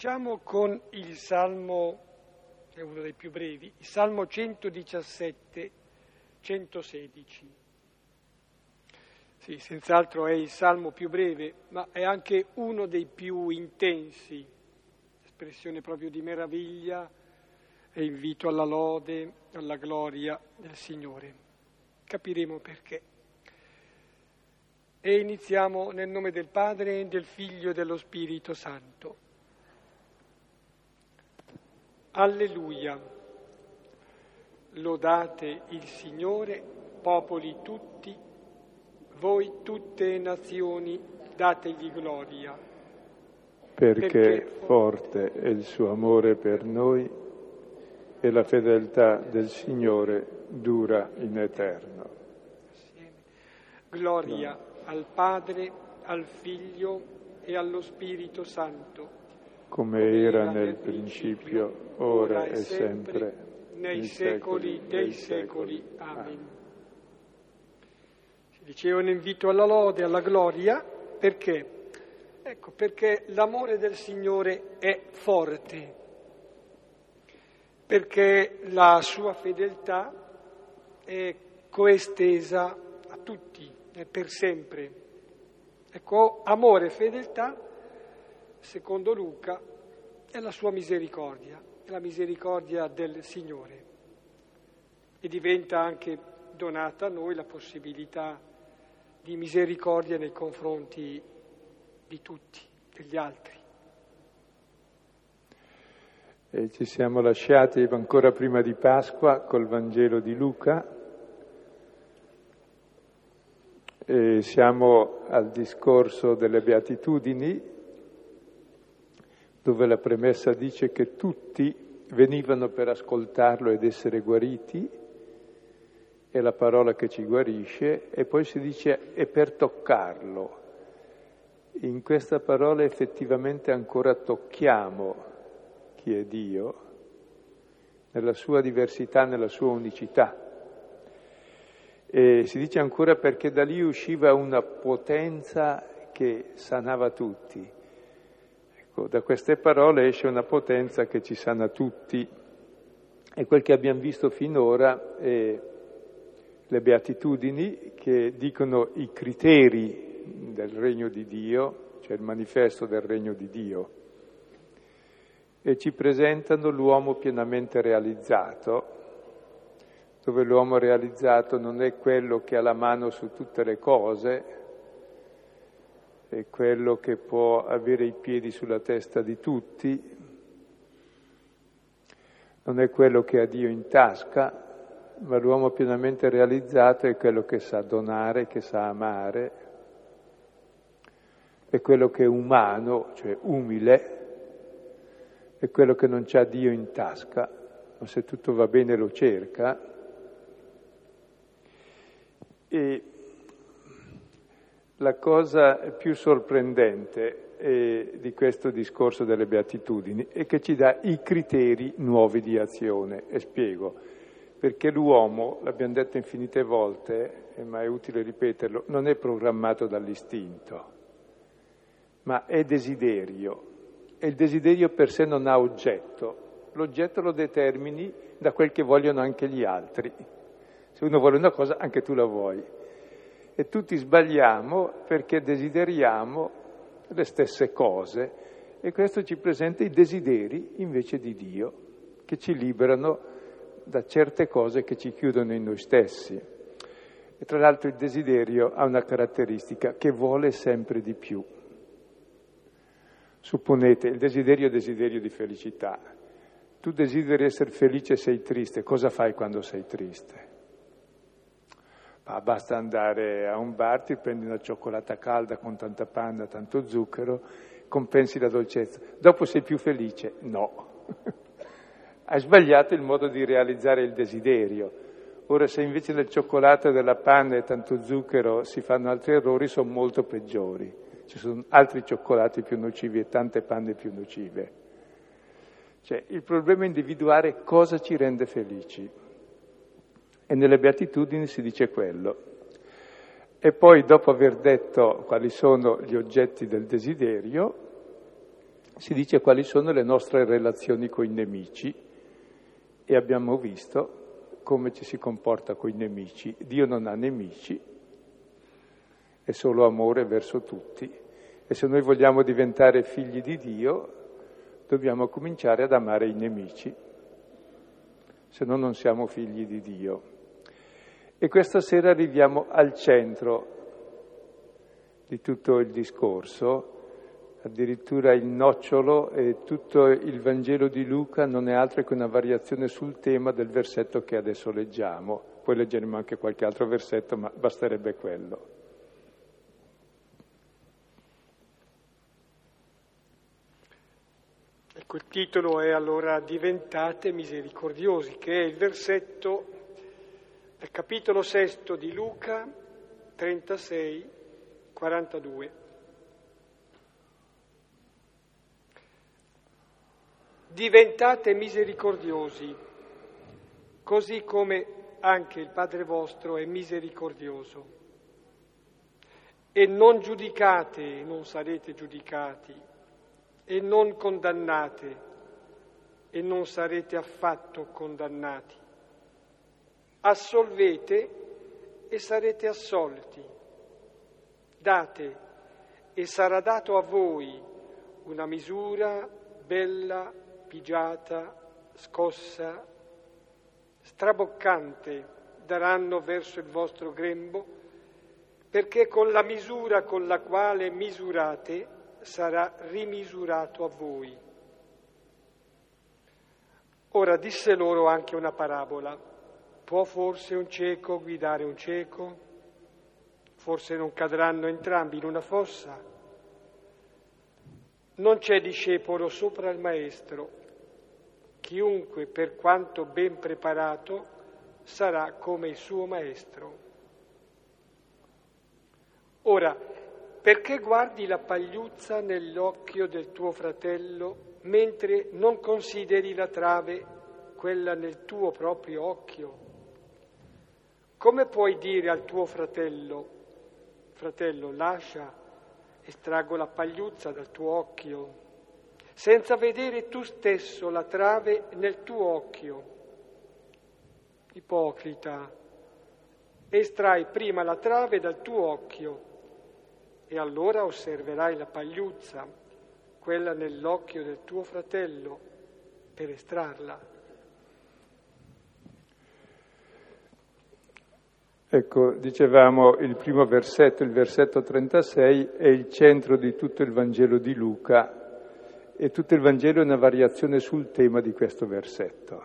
Cominciamo con il Salmo, è uno dei più brevi, il Salmo 117, 116. Sì, senz'altro è il Salmo più breve, ma è anche uno dei più intensi, espressione proprio di meraviglia e invito alla lode, alla gloria del Signore. Capiremo perché. E iniziamo nel nome del Padre, del Figlio e dello Spirito Santo. Alleluia. Lodate il Signore, popoli tutti, voi tutte nazioni, dategli gloria. Perché, perché forte è il suo amore per noi e la fedeltà del Signore dura in eterno. Gloria no. al Padre, al Figlio e allo Spirito Santo come era nel principio, ora e sempre, nei secoli dei secoli. Amen. Si diceva un invito alla lode, alla gloria, perché? Ecco, perché l'amore del Signore è forte, perché la sua fedeltà è coestesa a tutti, è per sempre. Ecco, amore e fedeltà secondo Luca, è la sua misericordia, è la misericordia del Signore. E diventa anche donata a noi la possibilità di misericordia nei confronti di tutti, degli altri. E ci siamo lasciati ancora prima di Pasqua col Vangelo di Luca. E siamo al discorso delle beatitudini dove la premessa dice che tutti venivano per ascoltarlo ed essere guariti, è la parola che ci guarisce, e poi si dice e per toccarlo. In questa parola effettivamente ancora tocchiamo chi è Dio, nella sua diversità, nella sua unicità. E si dice ancora perché da lì usciva una potenza che sanava tutti Ecco, da queste parole esce una potenza che ci sana tutti. E quel che abbiamo visto finora è le beatitudini che dicono i criteri del regno di Dio, cioè il manifesto del regno di Dio, e ci presentano l'uomo pienamente realizzato, dove l'uomo realizzato non è quello che ha la mano su tutte le cose, è quello che può avere i piedi sulla testa di tutti, non è quello che ha Dio in tasca, ma l'uomo pienamente realizzato è quello che sa donare, che sa amare, è quello che è umano, cioè umile, è quello che non ha Dio in tasca, ma se tutto va bene lo cerca. E la cosa più sorprendente eh, di questo discorso delle beatitudini è che ci dà i criteri nuovi di azione. E spiego, perché l'uomo, l'abbiamo detto infinite volte, eh, ma è utile ripeterlo, non è programmato dall'istinto, ma è desiderio. E il desiderio per sé non ha oggetto, l'oggetto lo determini da quel che vogliono anche gli altri. Se uno vuole una cosa, anche tu la vuoi e tutti sbagliamo perché desideriamo le stesse cose e questo ci presenta i desideri invece di Dio, che ci liberano da certe cose che ci chiudono in noi stessi. E tra l'altro il desiderio ha una caratteristica che vuole sempre di più. Supponete, il desiderio è desiderio di felicità. Tu desideri essere felice e sei triste, cosa fai quando sei triste? Ah, basta andare a un bar, ti prendi una cioccolata calda con tanta panna, tanto zucchero, compensi la dolcezza. Dopo sei più felice? No. Hai sbagliato il modo di realizzare il desiderio. Ora, se invece del cioccolato, della panna e tanto zucchero si fanno altri errori, sono molto peggiori. Ci sono altri cioccolati più nocivi e tante panne più nocive. Cioè, il problema è individuare cosa ci rende felici. E nelle beatitudini si dice quello. E poi, dopo aver detto quali sono gli oggetti del desiderio, si dice quali sono le nostre relazioni con i nemici e abbiamo visto come ci si comporta con i nemici. Dio non ha nemici, è solo amore verso tutti e se noi vogliamo diventare figli di Dio dobbiamo cominciare ad amare i nemici, se no non siamo figli di Dio. E questa sera arriviamo al centro di tutto il discorso, addirittura il nocciolo e tutto il Vangelo di Luca non è altro che una variazione sul tema del versetto che adesso leggiamo. Poi leggeremo anche qualche altro versetto, ma basterebbe quello. Ecco, il titolo è allora Diventate misericordiosi, che è il versetto del capitolo sesto di Luca 36, 42. Diventate misericordiosi, così come anche il Padre vostro è misericordioso. E non giudicate, non sarete giudicati, e non condannate, e non sarete affatto condannati. Assolvete e sarete assolti. Date e sarà dato a voi una misura bella pigiata, scossa, straboccante daranno verso il vostro grembo, perché con la misura con la quale misurate sarà rimisurato a voi. Ora disse loro anche una parabola. Può forse un cieco guidare un cieco? Forse non cadranno entrambi in una fossa? Non c'è discepolo sopra il maestro, chiunque per quanto ben preparato sarà come il suo maestro. Ora, perché guardi la pagliuzza nell'occhio del tuo fratello mentre non consideri la trave, quella nel tuo proprio occhio? Come puoi dire al tuo fratello, fratello, lascia, estraggo la pagliuzza dal tuo occhio? senza vedere tu stesso la trave nel tuo occhio. Ipocrita, estrai prima la trave dal tuo occhio e allora osserverai la pagliuzza, quella nell'occhio del tuo fratello, per estrarla. Ecco, dicevamo il primo versetto, il versetto 36, è il centro di tutto il Vangelo di Luca e tutto il Vangelo è una variazione sul tema di questo versetto.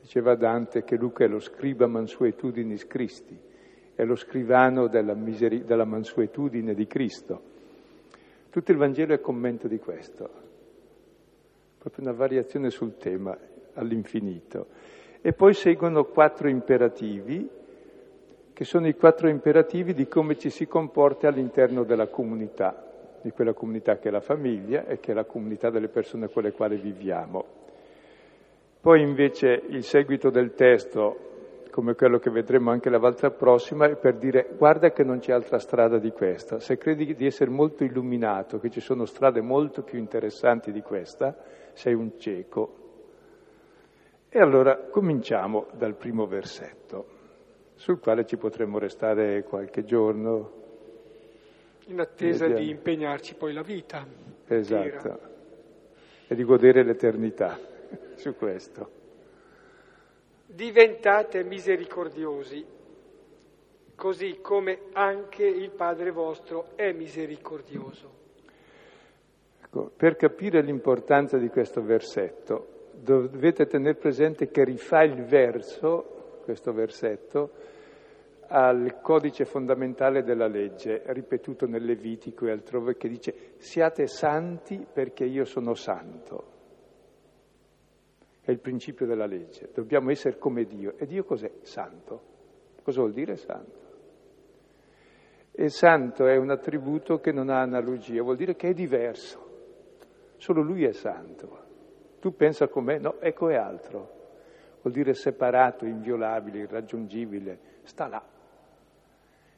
Diceva Dante che Luca è lo scriba mansuetudinis Christi, è lo scrivano della, miseri- della mansuetudine di Cristo. Tutto il Vangelo è commento di questo, proprio una variazione sul tema all'infinito. E poi seguono quattro imperativi, che sono i quattro imperativi di come ci si comporta all'interno della comunità di quella comunità che è la famiglia e che è la comunità delle persone con le quali viviamo. Poi invece il seguito del testo, come quello che vedremo anche la volta prossima, è per dire guarda che non c'è altra strada di questa. Se credi di essere molto illuminato, che ci sono strade molto più interessanti di questa, sei un cieco. E allora cominciamo dal primo versetto, sul quale ci potremmo restare qualche giorno, in attesa di impegnarci poi la vita. Esatto, intera. e di godere l'eternità su questo. Diventate misericordiosi, così come anche il Padre vostro è misericordioso. Ecco, per capire l'importanza di questo versetto, dovete tenere presente che rifà il verso, questo versetto, al codice fondamentale della legge, ripetuto nel Levitico e altrove, che dice siate santi perché io sono santo. È il principio della legge, dobbiamo essere come Dio. E Dio cos'è? Santo. Cosa vuol dire santo? E santo è un attributo che non ha analogia, vuol dire che è diverso. Solo Lui è santo. Tu pensa com'è? No, ecco è altro. Vuol dire separato, inviolabile, irraggiungibile. Sta là.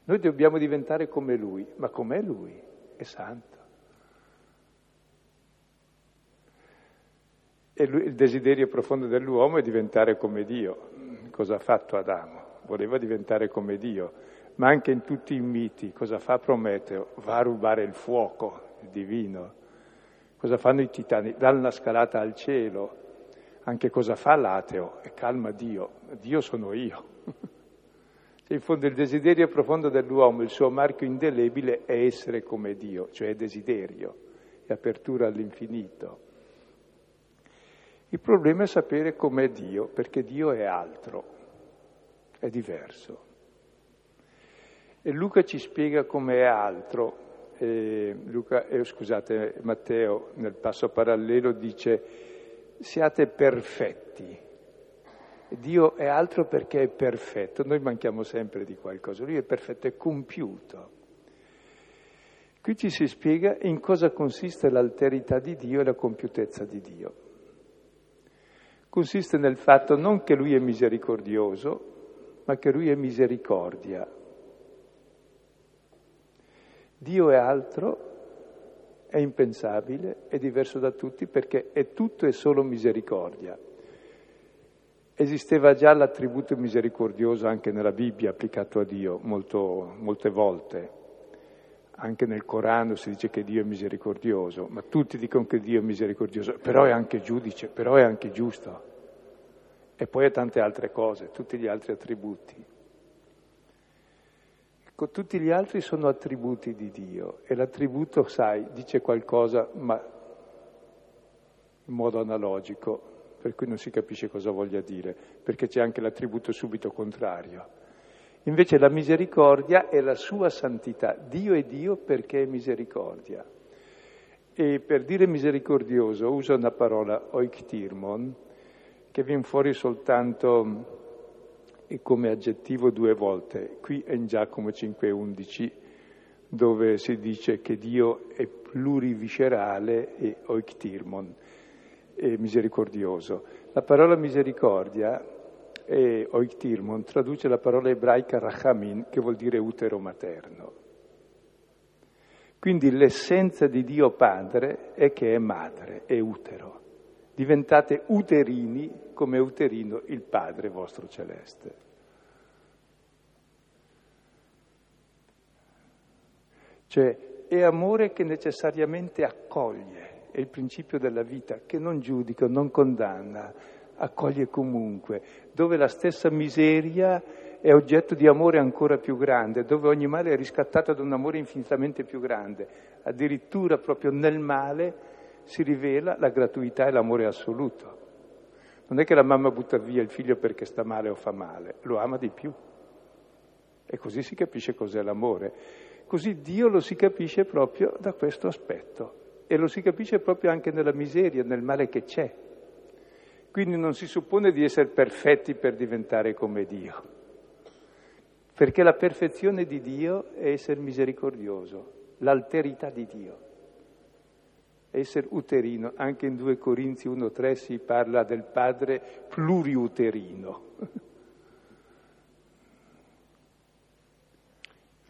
Noi dobbiamo diventare come Lui, ma com'è Lui? È santo. E lui, il desiderio profondo dell'uomo è diventare come Dio. Cosa ha fatto Adamo? Voleva diventare come Dio. Ma anche in tutti i miti, cosa fa Prometeo? Va a rubare il fuoco, il divino. Cosa fanno i titani? Danno la scalata al cielo. Anche cosa fa l'ateo? E calma Dio. Dio sono io. in fondo il desiderio profondo dell'uomo, il suo marchio indelebile è essere come Dio, cioè desiderio e apertura all'infinito. Il problema è sapere com'è Dio, perché Dio è altro, è diverso. E Luca ci spiega com'è altro. Luca, eh, scusate, Matteo nel passo parallelo dice siate perfetti. Dio è altro perché è perfetto, noi manchiamo sempre di qualcosa, lui è perfetto, è compiuto. Qui ci si spiega in cosa consiste l'alterità di Dio e la compiutezza di Dio. Consiste nel fatto non che lui è misericordioso, ma che lui è misericordia. Dio è altro, è impensabile, è diverso da tutti perché è tutto e solo misericordia. Esisteva già l'attributo misericordioso anche nella Bibbia applicato a Dio molto, molte volte. Anche nel Corano si dice che Dio è misericordioso, ma tutti dicono che Dio è misericordioso, però è anche giudice, però è anche giusto. E poi è tante altre cose, tutti gli altri attributi. Ecco, tutti gli altri sono attributi di Dio e l'attributo, sai, dice qualcosa, ma in modo analogico, per cui non si capisce cosa voglia dire, perché c'è anche l'attributo subito contrario. Invece la misericordia è la sua santità. Dio è Dio perché è misericordia. E per dire misericordioso usa una parola oiktirmon, che viene fuori soltanto come aggettivo due volte. Qui è in Giacomo 5,11, dove si dice che Dio è pluriviscerale e oiktirmon e misericordioso. La parola misericordia, e oiktirmon, traduce la parola ebraica rachamin, che vuol dire utero materno. Quindi l'essenza di Dio Padre è che è madre, è utero. Diventate uterini come uterino il Padre vostro celeste. Cioè è amore che necessariamente accoglie è il principio della vita, che non giudica, non condanna, accoglie comunque, dove la stessa miseria è oggetto di amore ancora più grande, dove ogni male è riscattato da un amore infinitamente più grande. Addirittura proprio nel male si rivela la gratuità e l'amore assoluto. Non è che la mamma butta via il figlio perché sta male o fa male, lo ama di più. E così si capisce cos'è l'amore. Così Dio lo si capisce proprio da questo aspetto. E lo si capisce proprio anche nella miseria, nel male che c'è. Quindi non si suppone di essere perfetti per diventare come Dio, perché la perfezione di Dio è essere misericordioso, l'alterità di Dio, essere uterino. Anche in 2 Corinzi 1.3 si parla del padre pluriuterino.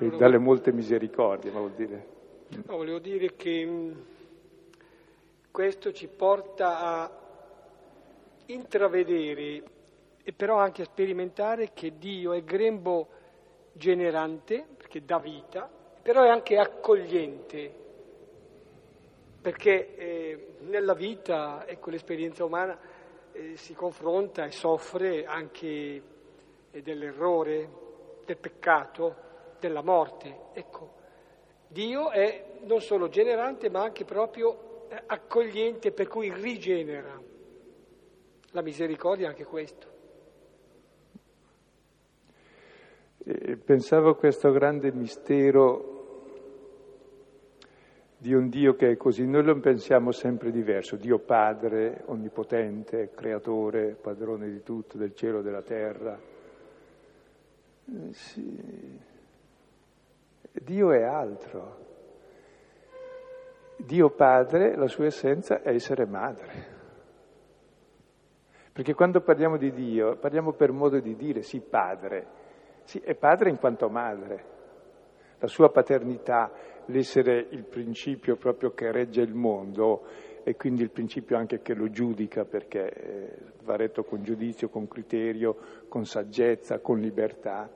E dalle molte misericordie, ma vuol dire... No, volevo dire che questo ci porta a intravedere e però anche a sperimentare che Dio è grembo generante, perché dà vita, però è anche accogliente, perché eh, nella vita, ecco, l'esperienza umana eh, si confronta e soffre anche eh, dell'errore, del peccato, della morte. Ecco, Dio è non solo generante ma anche proprio accogliente per cui rigenera. La misericordia è anche questo. pensavo a questo grande mistero di un Dio che è così, noi lo pensiamo sempre diverso, Dio Padre, onnipotente, creatore, padrone di tutto, del cielo e della terra. Sì. Dio è altro. Dio Padre, la sua essenza è essere madre. Perché quando parliamo di Dio, parliamo per modo di dire, sì, padre. Sì, è padre in quanto madre. La sua paternità, l'essere il principio proprio che regge il mondo, e quindi il principio anche che lo giudica perché eh, va retto con giudizio, con criterio, con saggezza, con libertà.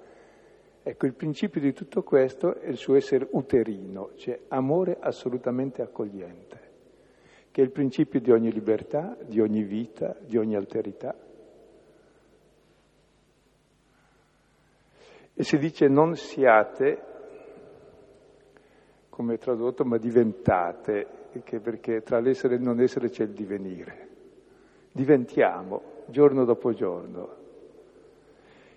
Ecco, il principio di tutto questo è il suo essere uterino, cioè amore assolutamente accogliente, che è il principio di ogni libertà, di ogni vita, di ogni alterità. E si dice non siate, come tradotto, ma diventate, perché tra l'essere e il non essere c'è il divenire. Diventiamo giorno dopo giorno.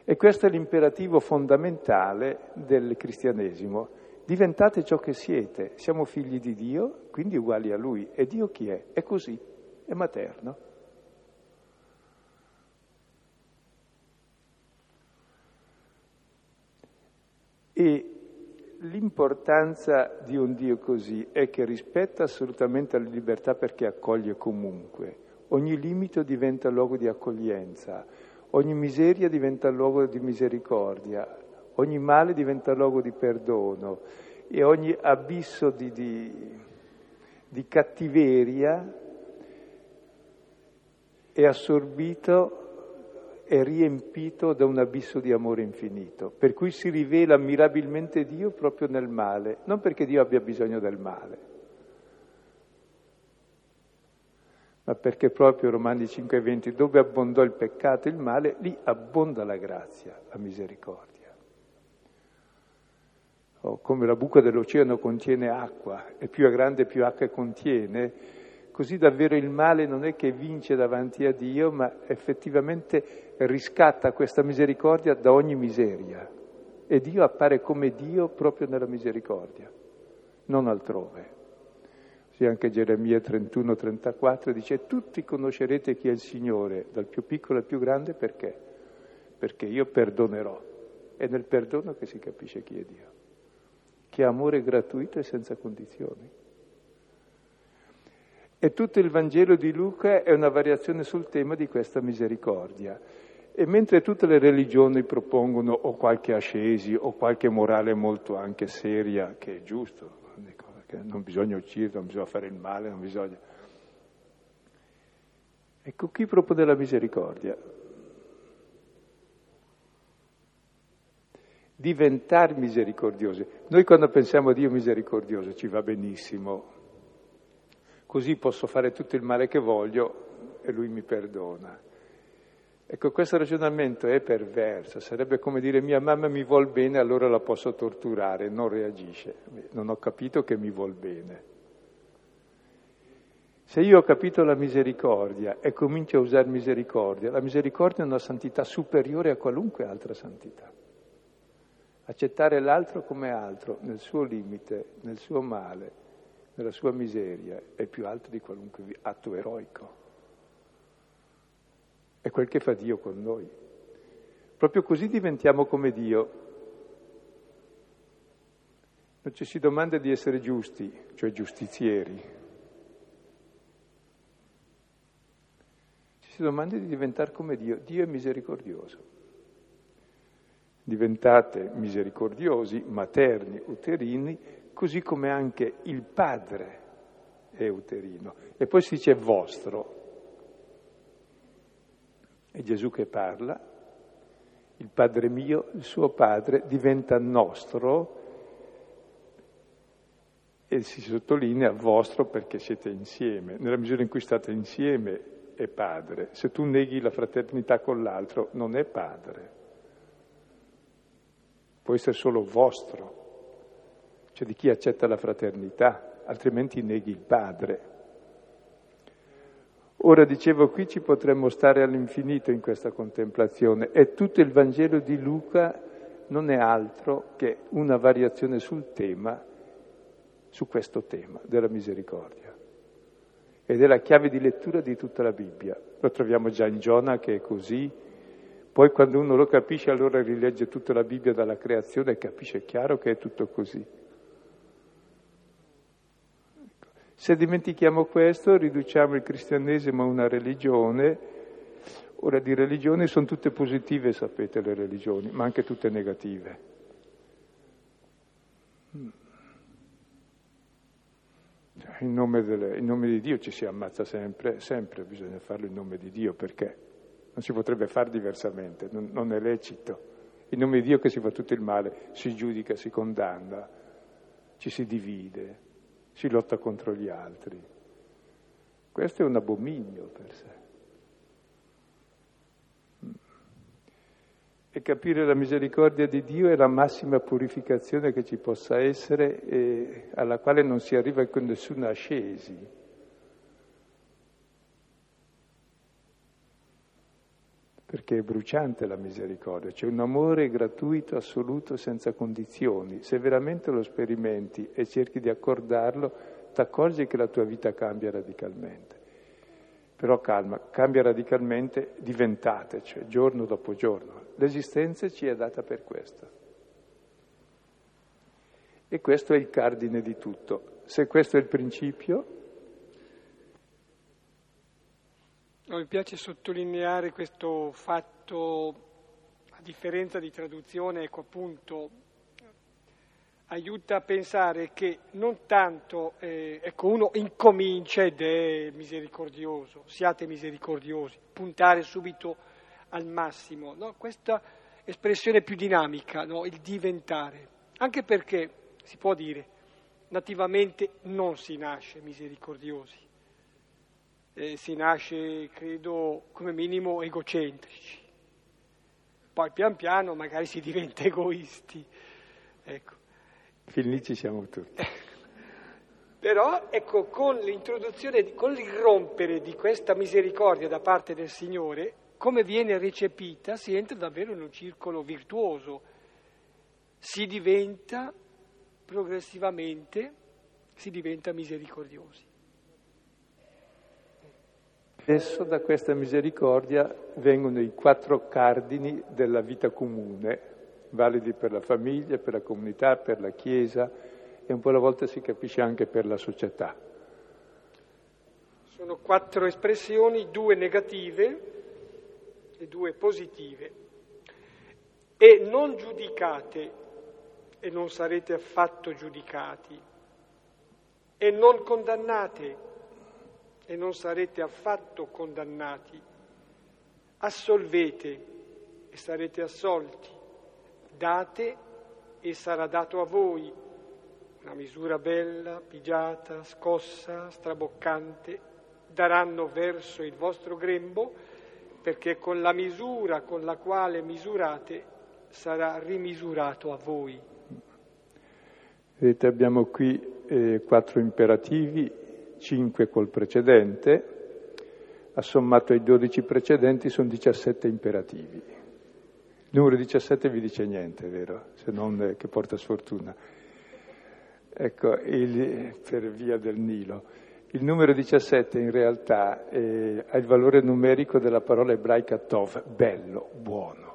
E questo è l'imperativo fondamentale del cristianesimo. Diventate ciò che siete, siamo figli di Dio, quindi uguali a Lui. E Dio chi è? È così, è materno. E l'importanza di un Dio così è che rispetta assolutamente la libertà perché accoglie comunque. Ogni limite diventa luogo di accoglienza, ogni miseria diventa luogo di misericordia, ogni male diventa luogo di perdono e ogni abisso di, di, di cattiveria è assorbito è riempito da un abisso di amore infinito, per cui si rivela mirabilmente Dio proprio nel male, non perché Dio abbia bisogno del male, ma perché proprio Romani 5:20, dove abbondò il peccato e il male, lì abbonda la grazia, la misericordia. Oh, come la buca dell'oceano contiene acqua, e più è grande più acqua contiene, Così davvero il male non è che vince davanti a Dio, ma effettivamente riscatta questa misericordia da ogni miseria. E Dio appare come Dio proprio nella misericordia, non altrove. Sì, anche Geremia 31-34 dice tutti conoscerete chi è il Signore, dal più piccolo al più grande, perché? Perché io perdonerò. È nel perdono che si capisce chi è Dio, che ha amore gratuito e senza condizioni. E tutto il Vangelo di Luca è una variazione sul tema di questa misericordia. E mentre tutte le religioni propongono o qualche ascesi o qualche morale molto anche seria, che è giusto, non bisogna uccidere, non bisogna fare il male, non bisogna... Ecco, chi propone la misericordia? Diventare misericordiosi. Noi quando pensiamo a Dio misericordioso ci va benissimo, così posso fare tutto il male che voglio e lui mi perdona. Ecco, questo ragionamento è perverso, sarebbe come dire mia mamma mi vuol bene, allora la posso torturare, non reagisce. Non ho capito che mi vuol bene. Se io ho capito la misericordia e comincio a usare misericordia, la misericordia è una santità superiore a qualunque altra santità. Accettare l'altro come altro, nel suo limite, nel suo male, nella sua miseria è più alto di qualunque atto eroico. È quel che fa Dio con noi. Proprio così diventiamo come Dio. Non ci si domanda di essere giusti, cioè giustizieri. Ci si domanda di diventare come Dio. Dio è misericordioso. Diventate misericordiosi, materni, uterini, così come anche il Padre è uterino. E poi si dice vostro. È Gesù che parla, il Padre mio, il suo Padre diventa nostro e si sottolinea vostro perché siete insieme. Nella misura in cui state insieme è Padre. Se tu neghi la fraternità con l'altro non è Padre. Può essere solo vostro cioè di chi accetta la fraternità, altrimenti neghi il Padre. Ora dicevo, qui ci potremmo stare all'infinito in questa contemplazione e tutto il Vangelo di Luca non è altro che una variazione sul tema, su questo tema della misericordia. Ed è la chiave di lettura di tutta la Bibbia. Lo troviamo già in Giona che è così, poi quando uno lo capisce allora rilegge tutta la Bibbia dalla creazione e capisce chiaro che è tutto così. Se dimentichiamo questo, riduciamo il cristianesimo a una religione. Ora, di religioni sono tutte positive, sapete, le religioni, ma anche tutte negative. Cioè, in nome, delle, in nome, di Dio ci si ammazza sempre, sempre bisogna farlo in nome di Dio perché non si potrebbe fare diversamente, non, non è lecito. In nome di Dio che si fa tutto il male, si giudica, si condanna, ci si divide, si lotta contro gli altri. Questo è un abominio per sé. E capire la misericordia di Dio è la massima purificazione che ci possa essere e alla quale non si arriva con nessuna ascesi. Perché è bruciante la misericordia, c'è un amore gratuito, assoluto, senza condizioni. Se veramente lo sperimenti e cerchi di accordarlo, ti accorgi che la tua vita cambia radicalmente. Però calma, cambia radicalmente diventate, cioè giorno dopo giorno. L'esistenza ci è data per questo. E questo è il cardine di tutto. Se questo è il principio... mi piace sottolineare questo fatto, a differenza di traduzione, ecco appunto, aiuta a pensare che non tanto, eh, ecco, uno incomincia ed è misericordioso, siate misericordiosi, puntare subito al massimo, no? questa espressione più dinamica, no? il diventare, anche perché si può dire, nativamente non si nasce misericordiosi, eh, si nasce, credo, come minimo egocentrici, poi pian piano magari si diventa egoisti. Ecco. Fin lì ci siamo tutti. Però, ecco, con l'introduzione, con il rompere di questa misericordia da parte del Signore, come viene recepita, si entra davvero in un circolo virtuoso, si diventa progressivamente, si diventa misericordiosi. Adesso da questa misericordia vengono i quattro cardini della vita comune, validi per la famiglia, per la comunità, per la Chiesa e un po' alla volta si capisce anche per la società. Sono quattro espressioni, due negative e due positive. E non giudicate e non sarete affatto giudicati. E non condannate e non sarete affatto condannati. Assolvete e sarete assolti. Date e sarà dato a voi una misura bella, pigiata, scossa, straboccante, daranno verso il vostro grembo perché con la misura con la quale misurate sarà rimisurato a voi. Vedete, abbiamo qui eh, quattro imperativi, cinque col precedente, assommato ai dodici precedenti sono 17 imperativi. Il numero 17 vi dice niente, vero? Se non eh, che porta sfortuna. Ecco, il, per via del Nilo. Il numero 17 in realtà eh, ha il valore numerico della parola ebraica tov, bello, buono.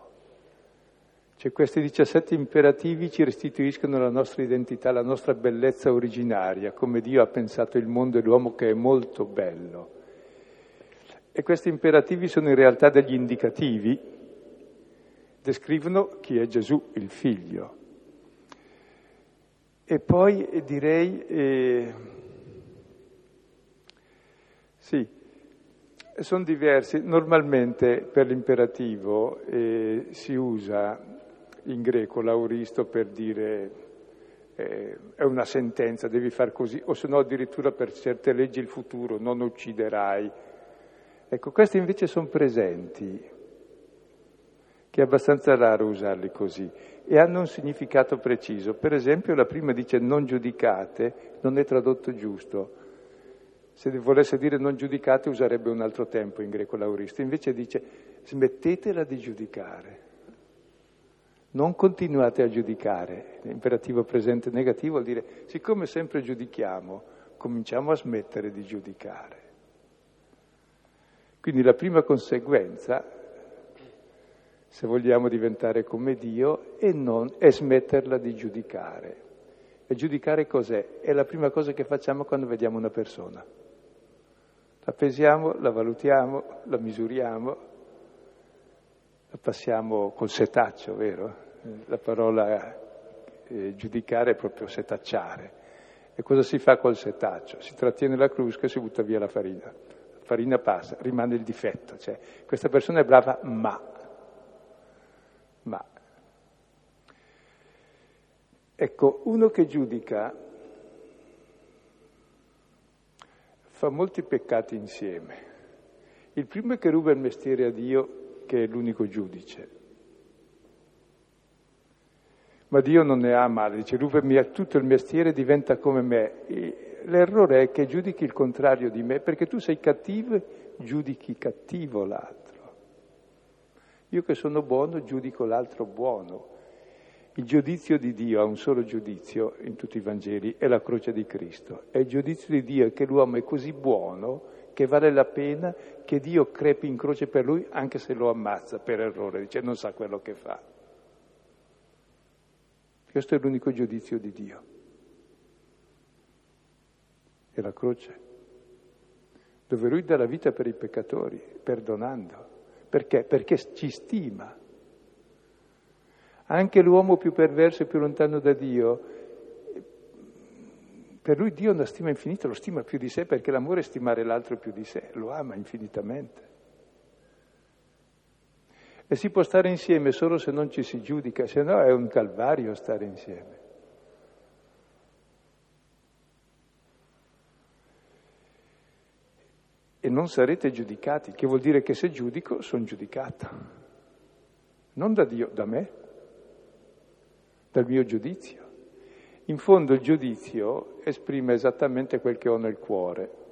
Cioè questi 17 imperativi ci restituiscono la nostra identità, la nostra bellezza originaria, come Dio ha pensato il mondo e l'uomo che è molto bello. E questi imperativi sono in realtà degli indicativi, descrivono chi è Gesù, il figlio. E poi eh, direi... Eh, sì, sono diversi. Normalmente per l'imperativo eh, si usa in greco l'auristo per dire eh, è una sentenza, devi far così, o se no addirittura per certe leggi il futuro, non ucciderai. Ecco, questi invece sono presenti, che è abbastanza raro usarli così, e hanno un significato preciso. Per esempio la prima dice non giudicate, non è tradotto giusto se volesse dire non giudicate userebbe un altro tempo in greco laurista, invece dice smettetela di giudicare, non continuate a giudicare. L'imperativo presente negativo vuol dire siccome sempre giudichiamo, cominciamo a smettere di giudicare. Quindi la prima conseguenza, se vogliamo diventare come Dio, è, non, è smetterla di giudicare. E giudicare cos'è? È la prima cosa che facciamo quando vediamo una persona. La pesiamo, la valutiamo, la misuriamo, la passiamo col setaccio, vero? La parola eh, giudicare è proprio setacciare. E cosa si fa col setaccio? Si trattiene la crusca e si butta via la farina. La farina passa, rimane il difetto. Cioè, questa persona è brava, ma. Ma. Ecco, uno che giudica fa molti peccati insieme. Il primo è che ruba il mestiere a Dio, che è l'unico giudice. Ma Dio non ne ha male, dice rubami tutto il mestiere, diventa come me. E l'errore è che giudichi il contrario di me, perché tu sei cattivo, giudichi cattivo l'altro. Io che sono buono, giudico l'altro buono. Il giudizio di Dio ha un solo giudizio in tutti i Vangeli, è la croce di Cristo. È il giudizio di Dio che l'uomo è così buono che vale la pena che Dio crepi in croce per lui anche se lo ammazza per errore, dice non sa quello che fa. Questo è l'unico giudizio di Dio. È la croce, dove lui dà la vita per i peccatori, perdonando. Perché? Perché ci stima. Anche l'uomo più perverso e più lontano da Dio, per lui Dio ha una stima infinita, lo stima più di sé perché l'amore è stimare l'altro più di sé, lo ama infinitamente. E si può stare insieme solo se non ci si giudica, se no è un calvario stare insieme. E non sarete giudicati, che vuol dire che se giudico sono giudicato. Non da Dio, da me, dal mio giudizio. In fondo il giudizio esprime esattamente quel che ho nel cuore.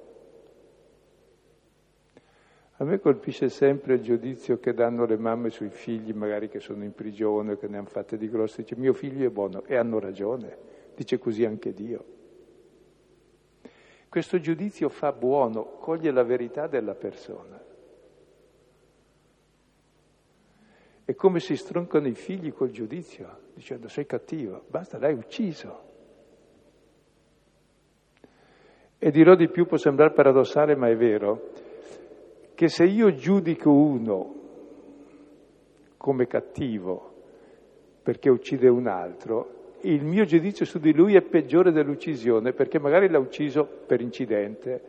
A me colpisce sempre il giudizio che danno le mamme sui figli, magari che sono in prigione, che ne hanno fatte di grosse. Dice, mio figlio è buono, e hanno ragione, dice così anche Dio. Questo giudizio fa buono, coglie la verità della persona. È come si stroncano i figli col giudizio, dicendo sei cattivo, basta, l'hai ucciso. E dirò di più, può sembrare paradossale, ma è vero che se io giudico uno come cattivo perché uccide un altro, il mio giudizio su di lui è peggiore dell'uccisione perché magari l'ha ucciso per incidente,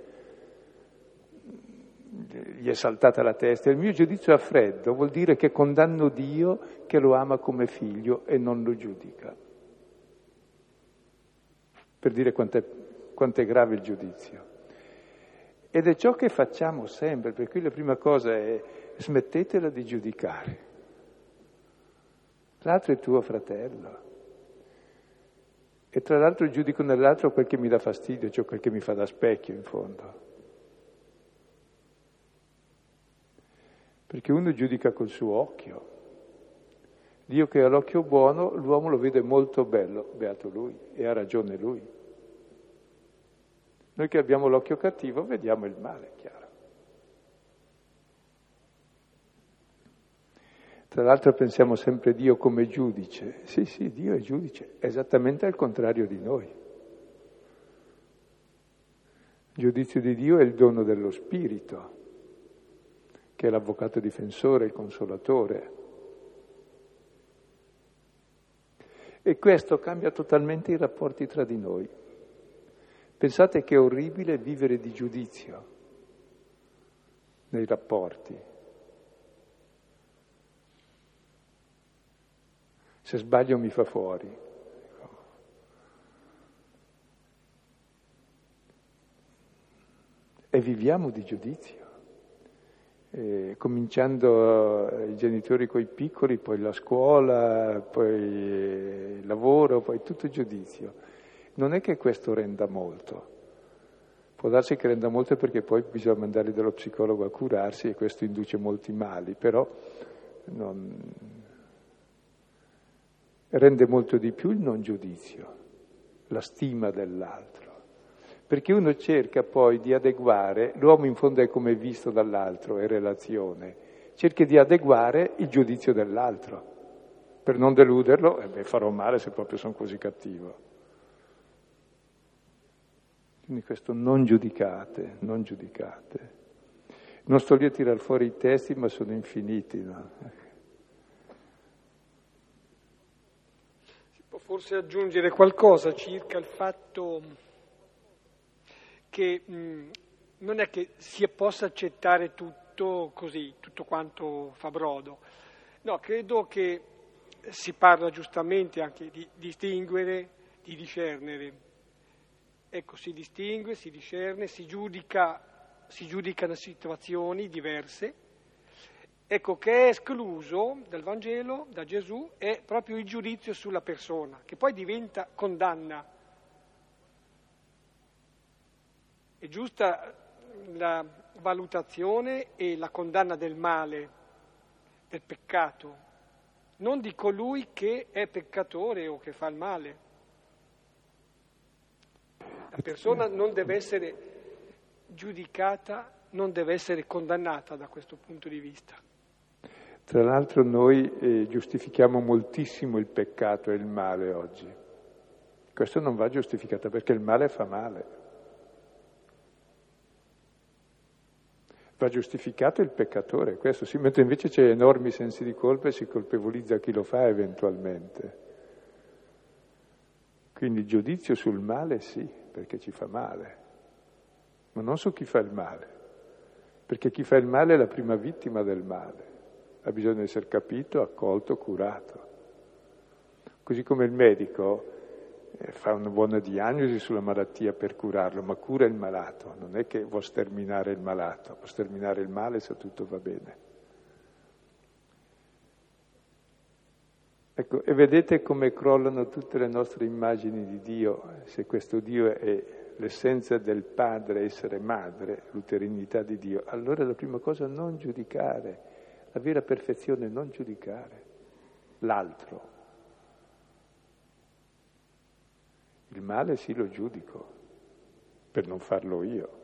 gli è saltata la testa. Il mio giudizio a freddo vuol dire che condanno Dio che lo ama come figlio e non lo giudica. Per dire quanto è, quanto è grave il giudizio. Ed è ciò che facciamo sempre, per cui la prima cosa è smettetela di giudicare. L'altro è tuo fratello. E tra l'altro giudico nell'altro quel che mi dà fastidio, cioè quel che mi fa da specchio in fondo. Perché uno giudica col suo occhio. Dio che ha l'occhio buono, l'uomo lo vede molto bello, beato lui, e ha ragione lui. Noi che abbiamo l'occhio cattivo vediamo il male, chiaro. Tra l'altro pensiamo sempre a Dio come giudice. Sì, sì, Dio è giudice, esattamente al contrario di noi. Il giudizio di Dio è il dono dello Spirito, che è l'avvocato difensore, il consolatore. E questo cambia totalmente i rapporti tra di noi. Pensate che è orribile vivere di giudizio nei rapporti. Se sbaglio mi fa fuori. E viviamo di giudizio. Eh, cominciando i genitori con i piccoli, poi la scuola, poi il lavoro, poi tutto giudizio. Non è che questo renda molto. Può darsi che renda molto perché poi bisogna mandarli dallo psicologo a curarsi e questo induce molti mali, però non... rende molto di più il non giudizio, la stima dell'altro. Perché uno cerca poi di adeguare, l'uomo in fondo è come visto dall'altro, è relazione, cerca di adeguare il giudizio dell'altro. Per non deluderlo, eh beh, farò male se proprio sono così cattivo. Quindi questo non giudicate, non giudicate. Non sto lì a tirar fuori i testi, ma sono infiniti. No? Si può forse aggiungere qualcosa circa il fatto che mh, non è che si possa accettare tutto così, tutto quanto fa brodo. No, credo che si parla giustamente anche di distinguere, di discernere. Ecco, si distingue, si discerne, si giudica, si giudicano situazioni diverse. Ecco, che è escluso dal Vangelo, da Gesù, è proprio il giudizio sulla persona, che poi diventa condanna. È giusta la valutazione e la condanna del male, del peccato, non di colui che è peccatore o che fa il male. La persona non deve essere giudicata, non deve essere condannata da questo punto di vista. Tra l'altro noi eh, giustifichiamo moltissimo il peccato e il male oggi. Questo non va giustificato perché il male fa male. Va giustificato il peccatore, questo sì, mentre invece c'è enormi sensi di colpa e si colpevolizza chi lo fa eventualmente. Quindi giudizio sul male sì, perché ci fa male, ma non su chi fa il male, perché chi fa il male è la prima vittima del male, ha bisogno di essere capito, accolto, curato. Così come il medico eh, fa una buona diagnosi sulla malattia per curarlo, ma cura il malato, non è che vuol sterminare il malato, può sterminare il male se tutto va bene. Ecco, e vedete come crollano tutte le nostre immagini di Dio, se questo Dio è l'essenza del padre, essere madre, l'uterinità di Dio, allora la prima cosa è non giudicare, la vera perfezione è non giudicare l'altro. Il male sì lo giudico, per non farlo io.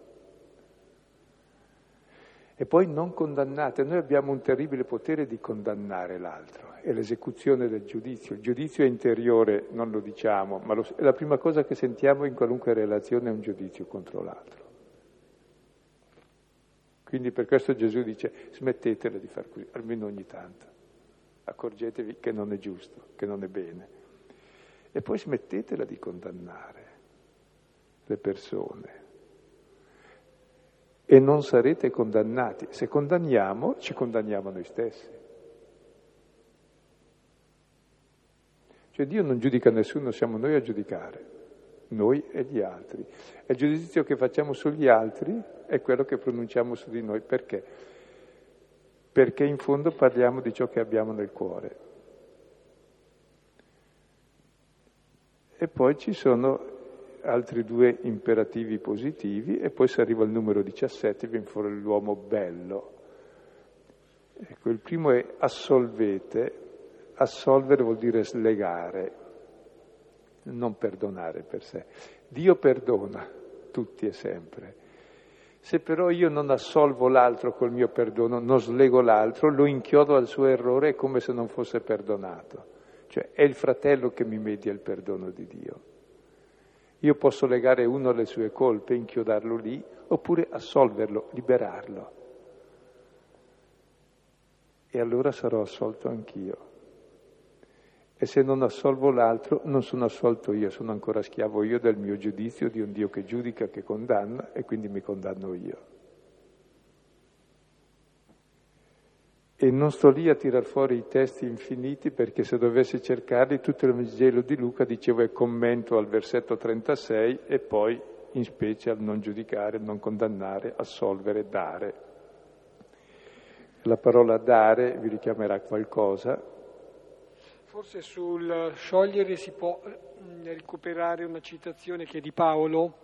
E poi non condannate, noi abbiamo un terribile potere di condannare l'altro, è l'esecuzione del giudizio. Il giudizio è interiore, non lo diciamo, ma lo, è la prima cosa che sentiamo in qualunque relazione è un giudizio contro l'altro. Quindi per questo Gesù dice smettetela di far così, almeno ogni tanto. Accorgetevi che non è giusto, che non è bene. E poi smettetela di condannare le persone. E non sarete condannati. Se condanniamo, ci condanniamo noi stessi. Cioè Dio non giudica nessuno, siamo noi a giudicare, noi e gli altri. E il giudizio che facciamo sugli altri è quello che pronunciamo su di noi. Perché? Perché in fondo parliamo di ciò che abbiamo nel cuore. E poi ci sono altri due imperativi positivi e poi si arriva al numero 17, viene fuori l'uomo bello. Ecco, il primo è assolvete, assolvere vuol dire slegare, non perdonare per sé. Dio perdona tutti e sempre. Se però io non assolvo l'altro col mio perdono, non slego l'altro, lo inchiodo al suo errore, come se non fosse perdonato. Cioè è il fratello che mi media il perdono di Dio. Io posso legare uno alle sue colpe, inchiodarlo lì, oppure assolverlo, liberarlo. E allora sarò assolto anch'io. E se non assolvo l'altro, non sono assolto io, sono ancora schiavo io del mio giudizio di un Dio che giudica, che condanna e quindi mi condanno io. E non sto lì a tirar fuori i testi infiniti perché se dovessi cercarli tutto il Vangelo di Luca dicevo è commento al versetto 36 e poi in specie al non giudicare, non condannare, assolvere, dare. La parola dare vi richiamerà qualcosa. Forse sul sciogliere si può mm, recuperare una citazione che è di Paolo,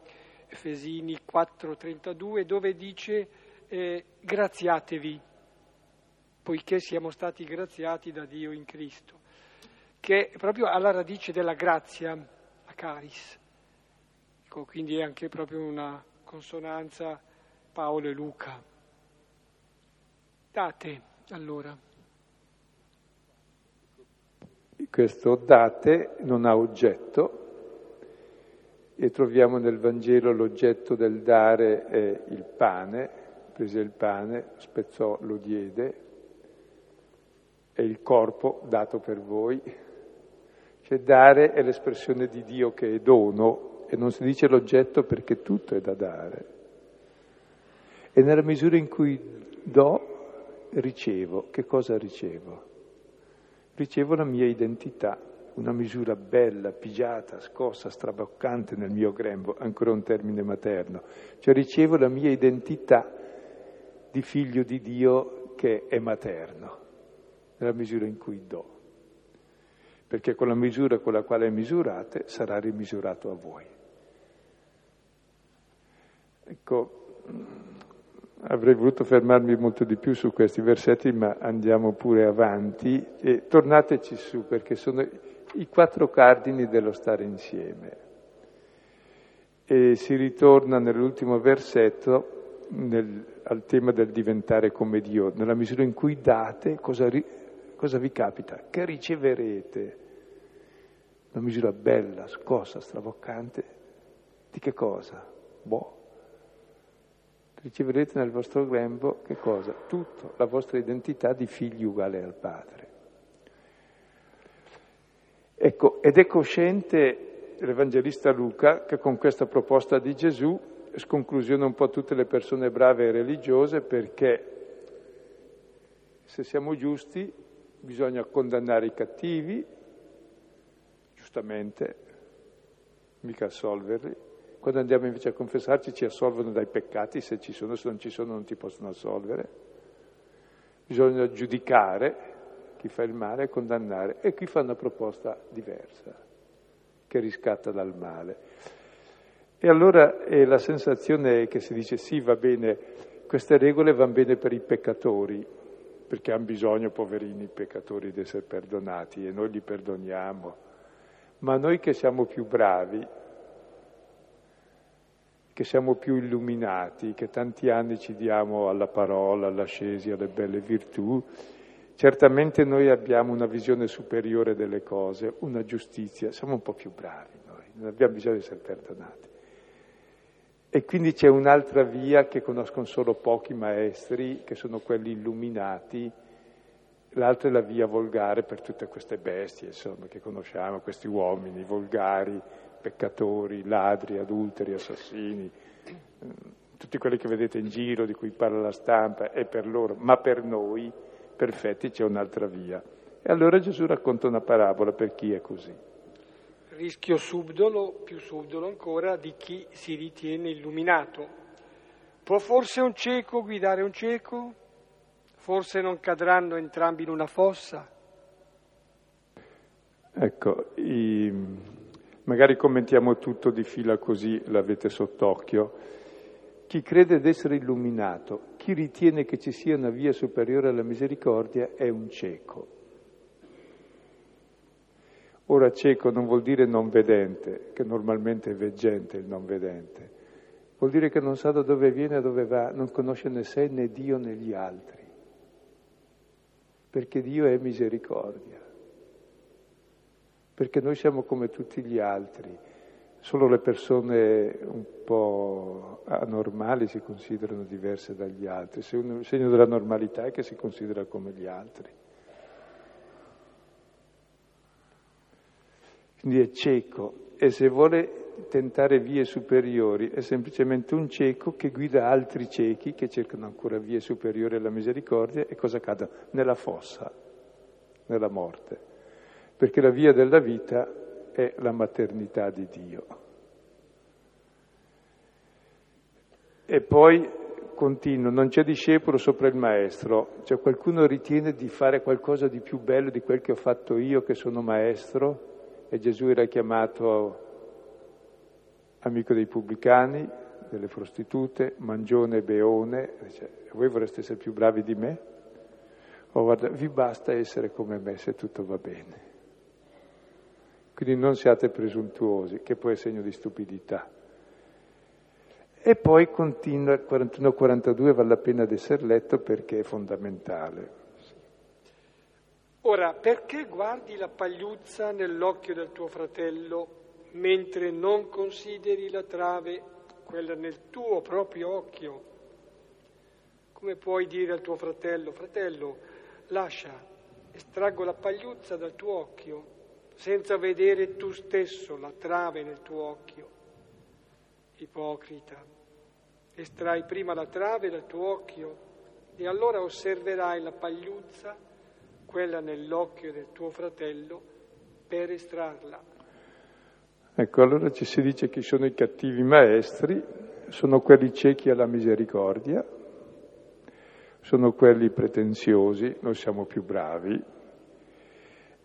Efesini 4:32, dove dice eh, graziatevi poiché siamo stati graziati da Dio in Cristo, che è proprio alla radice della grazia, la caris. Ecco, quindi è anche proprio una consonanza Paolo e Luca. Date, allora. Questo date non ha oggetto e troviamo nel Vangelo l'oggetto del dare è il pane, prese il pane, spezzò, lo diede, è il corpo dato per voi. Cioè dare è l'espressione di Dio che è dono e non si dice l'oggetto perché tutto è da dare. E nella misura in cui do, ricevo. Che cosa ricevo? Ricevo la mia identità, una misura bella, pigiata, scossa, straboccante nel mio grembo, ancora un termine materno. Cioè ricevo la mia identità di figlio di Dio che è materno, nella misura in cui do. Perché con la misura con la quale misurate sarà rimisurato a voi. Ecco, avrei voluto fermarmi molto di più su questi versetti, ma andiamo pure avanti e tornateci su perché sono i quattro cardini dello stare insieme. E si ritorna nell'ultimo versetto nel, al tema del diventare come Dio. Nella misura in cui date, cosa, ri, cosa vi capita? Che riceverete. Una misura bella, scossa, stravoccante. Di che cosa? Boh riceverete nel vostro grembo che cosa? Tutto, la vostra identità di figli uguale al Padre. Ecco, ed è cosciente l'Evangelista Luca che con questa proposta di Gesù sconclusiona un po' tutte le persone brave e religiose perché se siamo giusti bisogna condannare i cattivi, giustamente, mica assolverli, quando andiamo invece a confessarci ci assolvono dai peccati, se ci sono, se non ci sono non ti possono assolvere. Bisogna giudicare chi fa il male e condannare e qui fa una proposta diversa, che riscatta dal male. E allora eh, la sensazione che si dice sì, va bene, queste regole vanno bene per i peccatori, perché hanno bisogno, poverini peccatori, di essere perdonati e noi li perdoniamo. Ma noi che siamo più bravi, che siamo più illuminati, che tanti anni ci diamo alla parola, all'ascesi, alle belle virtù, certamente noi abbiamo una visione superiore delle cose, una giustizia, siamo un po' più bravi noi, non abbiamo bisogno di essere perdonati. E quindi c'è un'altra via che conoscono solo pochi maestri, che sono quelli illuminati, l'altra è la via volgare per tutte queste bestie, insomma, che conosciamo, questi uomini volgari, peccatori, ladri, adulteri, assassini, tutti quelli che vedete in giro, di cui parla la stampa, è per loro, ma per noi perfetti c'è un'altra via. E allora Gesù racconta una parabola per chi è così. Rischio subdolo, più subdolo ancora, di chi si ritiene illuminato. Può forse un cieco guidare un cieco? Forse non cadranno entrambi in una fossa? Ecco, i, Magari commentiamo tutto di fila così l'avete sott'occhio. Chi crede di essere illuminato, chi ritiene che ci sia una via superiore alla misericordia è un cieco. Ora cieco non vuol dire non vedente, che normalmente è veggente il non vedente. Vuol dire che non sa da dove viene e dove va, non conosce né sé né Dio né gli altri. Perché Dio è misericordia perché noi siamo come tutti gli altri, solo le persone un po' anormali si considerano diverse dagli altri, il segno della normalità è che si considera come gli altri. Quindi è cieco e se vuole tentare vie superiori è semplicemente un cieco che guida altri ciechi che cercano ancora vie superiori alla misericordia e cosa accade? Nella fossa, nella morte perché la via della vita è la maternità di Dio. E poi continuo, non c'è discepolo sopra il maestro, cioè qualcuno ritiene di fare qualcosa di più bello di quel che ho fatto io che sono maestro e Gesù era chiamato amico dei pubblicani, delle prostitute, mangione e beone, dice, voi vorreste essere più bravi di me? O guarda, vi basta essere come me se tutto va bene. Quindi non siate presuntuosi, che poi è segno di stupidità. E poi continua il 41-42, vale la pena di essere letto perché è fondamentale. Ora, perché guardi la pagliuzza nell'occhio del tuo fratello mentre non consideri la trave, quella nel tuo proprio occhio? Come puoi dire al tuo fratello, fratello, lascia, estraggo la pagliuzza dal tuo occhio senza vedere tu stesso la trave nel tuo occhio. ipocrita. Estrai prima la trave dal tuo occhio e allora osserverai la pagliuzza, quella nell'occhio del tuo fratello, per estrarla. Ecco, allora ci si dice chi sono i cattivi maestri, sono quelli ciechi alla misericordia, sono quelli pretensiosi, noi siamo più bravi,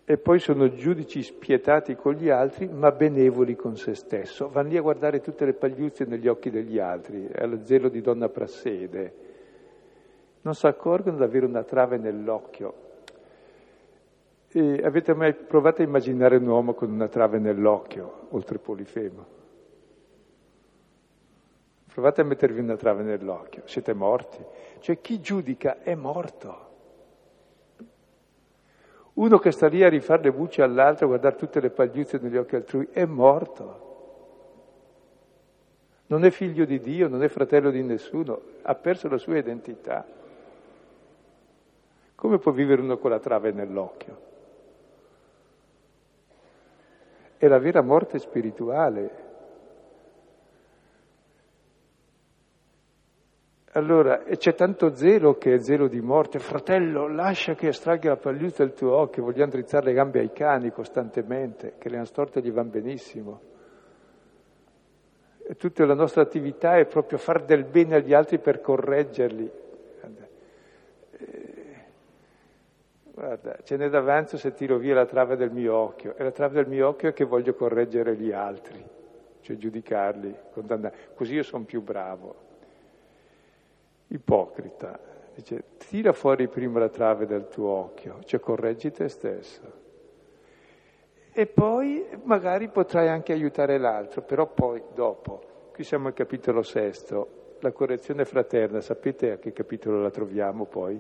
e poi sono giudici spietati con gli altri, ma benevoli con se stesso. Vanno lì a guardare tutte le pagliuzze negli occhi degli altri, è lo zelo di donna Prassede. Non si accorgono di avere una trave nell'occhio. E avete mai provato a immaginare un uomo con una trave nell'occhio, oltre Polifemo? Provate a mettervi una trave nell'occhio, siete morti. Cioè chi giudica è morto. Uno che sta lì a rifare le bucce all'altro, a guardare tutte le pagliuzze negli occhi altrui, è morto. Non è figlio di Dio, non è fratello di nessuno, ha perso la sua identità. Come può vivere uno con la trave nell'occhio? È la vera morte spirituale. Allora, c'è tanto zelo che è zelo di morte. Fratello, lascia che estragga la pagliuzza del tuo occhio. Vogliamo drizzare le gambe ai cani costantemente, che le hanno storte gli vanno benissimo. E tutta la nostra attività è proprio far del bene agli altri per correggerli. Guarda, ce n'è d'avanzo se tiro via la trave del mio occhio. E la trave del mio occhio è che voglio correggere gli altri, cioè giudicarli, condannarli. Così io sono più bravo ipocrita. Dice, tira fuori prima la trave del tuo occhio, cioè correggi te stesso. E poi magari potrai anche aiutare l'altro, però poi, dopo, qui siamo al capitolo sesto, la correzione fraterna, sapete a che capitolo la troviamo poi?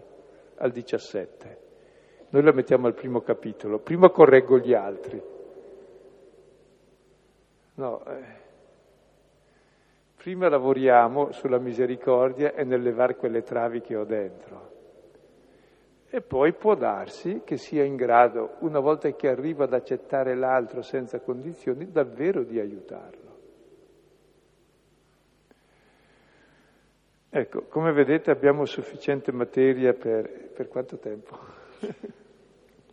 Al 17. Noi la mettiamo al primo capitolo, prima correggo gli altri. No, eh, Prima lavoriamo sulla misericordia e nel levare quelle travi che ho dentro. E poi può darsi che sia in grado, una volta che arriva ad accettare l'altro senza condizioni, davvero di aiutarlo. Ecco, come vedete abbiamo sufficiente materia per, per quanto tempo?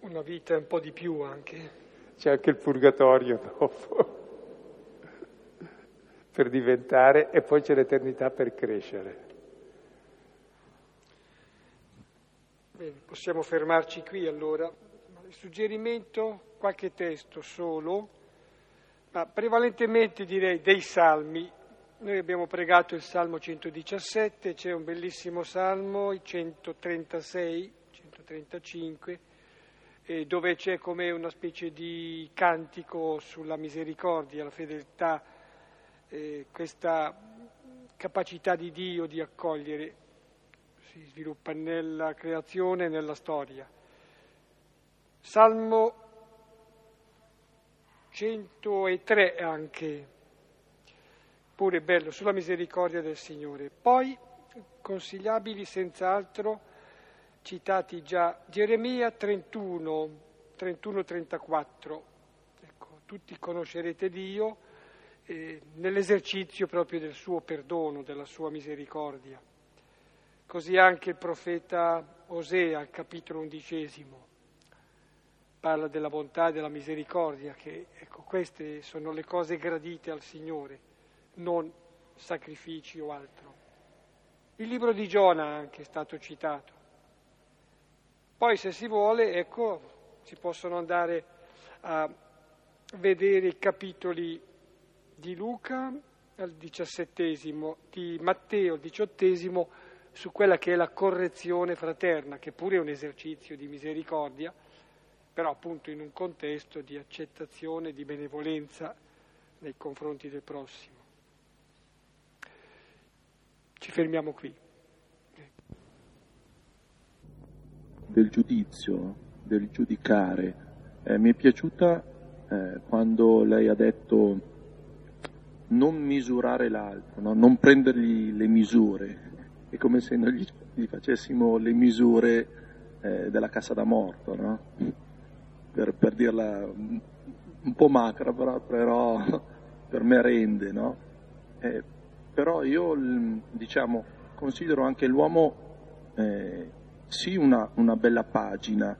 Una vita un po' di più anche. C'è anche il purgatorio dopo per diventare e poi c'è l'eternità per crescere. Bene, possiamo fermarci qui allora. Il suggerimento, qualche testo solo, ma prevalentemente direi dei salmi. Noi abbiamo pregato il Salmo 117, c'è un bellissimo Salmo, il 136, 135, dove c'è come una specie di cantico sulla misericordia, la fedeltà eh, questa capacità di Dio di accogliere si sviluppa nella creazione e nella storia. Salmo 103 anche, pure bello, sulla misericordia del Signore. Poi, consigliabili senz'altro, citati già Geremia 31, 31-34. Ecco, tutti conoscerete Dio eh, nell'esercizio proprio del suo perdono, della sua misericordia. Così anche il profeta Osea, al capitolo undicesimo, parla della bontà e della misericordia, che ecco, queste sono le cose gradite al Signore, non sacrifici o altro. Il libro di Giona anche è stato citato. Poi se si vuole, ecco, si possono andare a vedere i capitoli di Luca al diciassettesimo, di Matteo al diciottesimo, su quella che è la correzione fraterna, che pure è un esercizio di misericordia, però appunto in un contesto di accettazione, di benevolenza nei confronti del prossimo. Ci fermiamo qui. Del giudizio, del giudicare. Eh, mi è piaciuta eh, quando lei ha detto non misurare l'altro, no? non prendergli le misure. È come se noi gli, gli facessimo le misure eh, della cassa da morto, no? per, per, dirla un po' macra, però, però per me rende. No? eh, però io diciamo, considero anche l'uomo eh, sì una, una, bella pagina,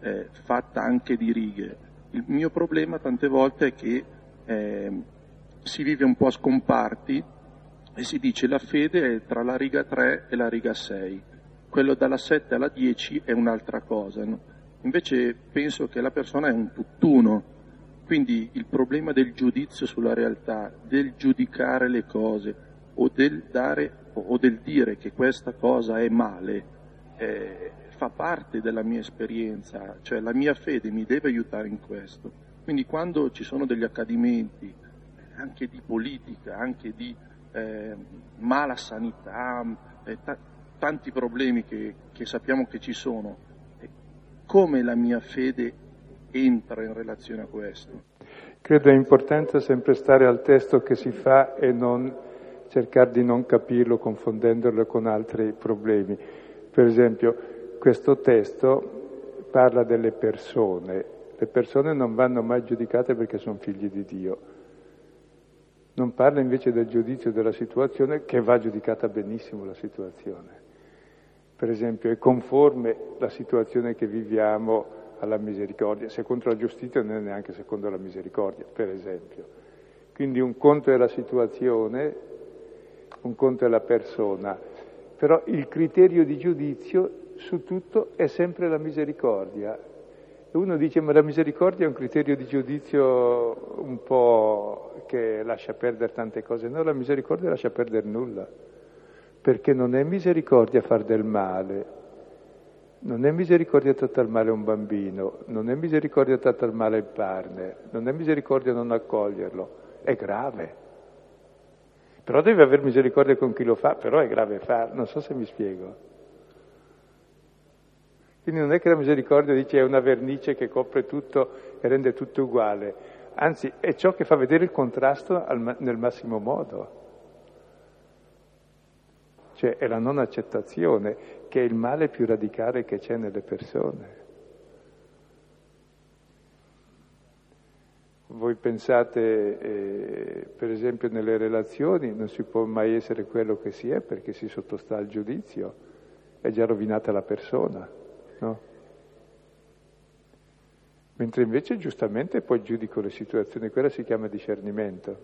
eh, fatta anche di righe. Il mio problema tante volte è che eh, si vive un po' a scomparti e si dice la fede è tra la riga 3 e la riga 6, quello dalla 7 alla 10 è un'altra cosa. No? Invece penso che la persona è un tutt'uno, quindi il problema del giudizio sulla realtà, del giudicare le cose o del, dare, o del dire che questa cosa è male, eh, fa parte della mia esperienza, cioè la mia fede mi deve aiutare in questo. Quindi quando ci sono degli accadimenti, anche di politica, anche di eh, mala sanità, eh, t- tanti problemi che, che sappiamo che ci sono, come la mia fede entra in relazione a questo? Credo è importante sempre stare al testo che si fa e non cercare di non capirlo confondendolo con altri problemi. Per esempio, questo testo parla delle persone. Le persone non vanno mai giudicate perché sono figli di Dio. Non parla invece del giudizio della situazione, che va giudicata benissimo la situazione. Per esempio, è conforme la situazione che viviamo alla misericordia. Se contro la giustizia non è neanche secondo la misericordia, per esempio. Quindi un conto è la situazione, un conto è la persona, però il criterio di giudizio su tutto è sempre la misericordia. E uno dice ma la misericordia è un criterio di giudizio un po' che lascia perdere tante cose. No, la misericordia lascia perdere nulla, perché non è misericordia far del male, non è misericordia trattare male un bambino, non è misericordia trattare male il partner, non è misericordia non accoglierlo, è grave. Però deve aver misericordia con chi lo fa, però è grave farlo, non so se mi spiego. Quindi non è che la misericordia dice è una vernice che copre tutto e rende tutto uguale, anzi è ciò che fa vedere il contrasto al, nel massimo modo. Cioè è la non accettazione che è il male più radicale che c'è nelle persone. Voi pensate, eh, per esempio, nelle relazioni non si può mai essere quello che si è perché si sottostà al giudizio, è già rovinata la persona, no? Mentre invece giustamente poi giudico le situazioni, quella si chiama discernimento.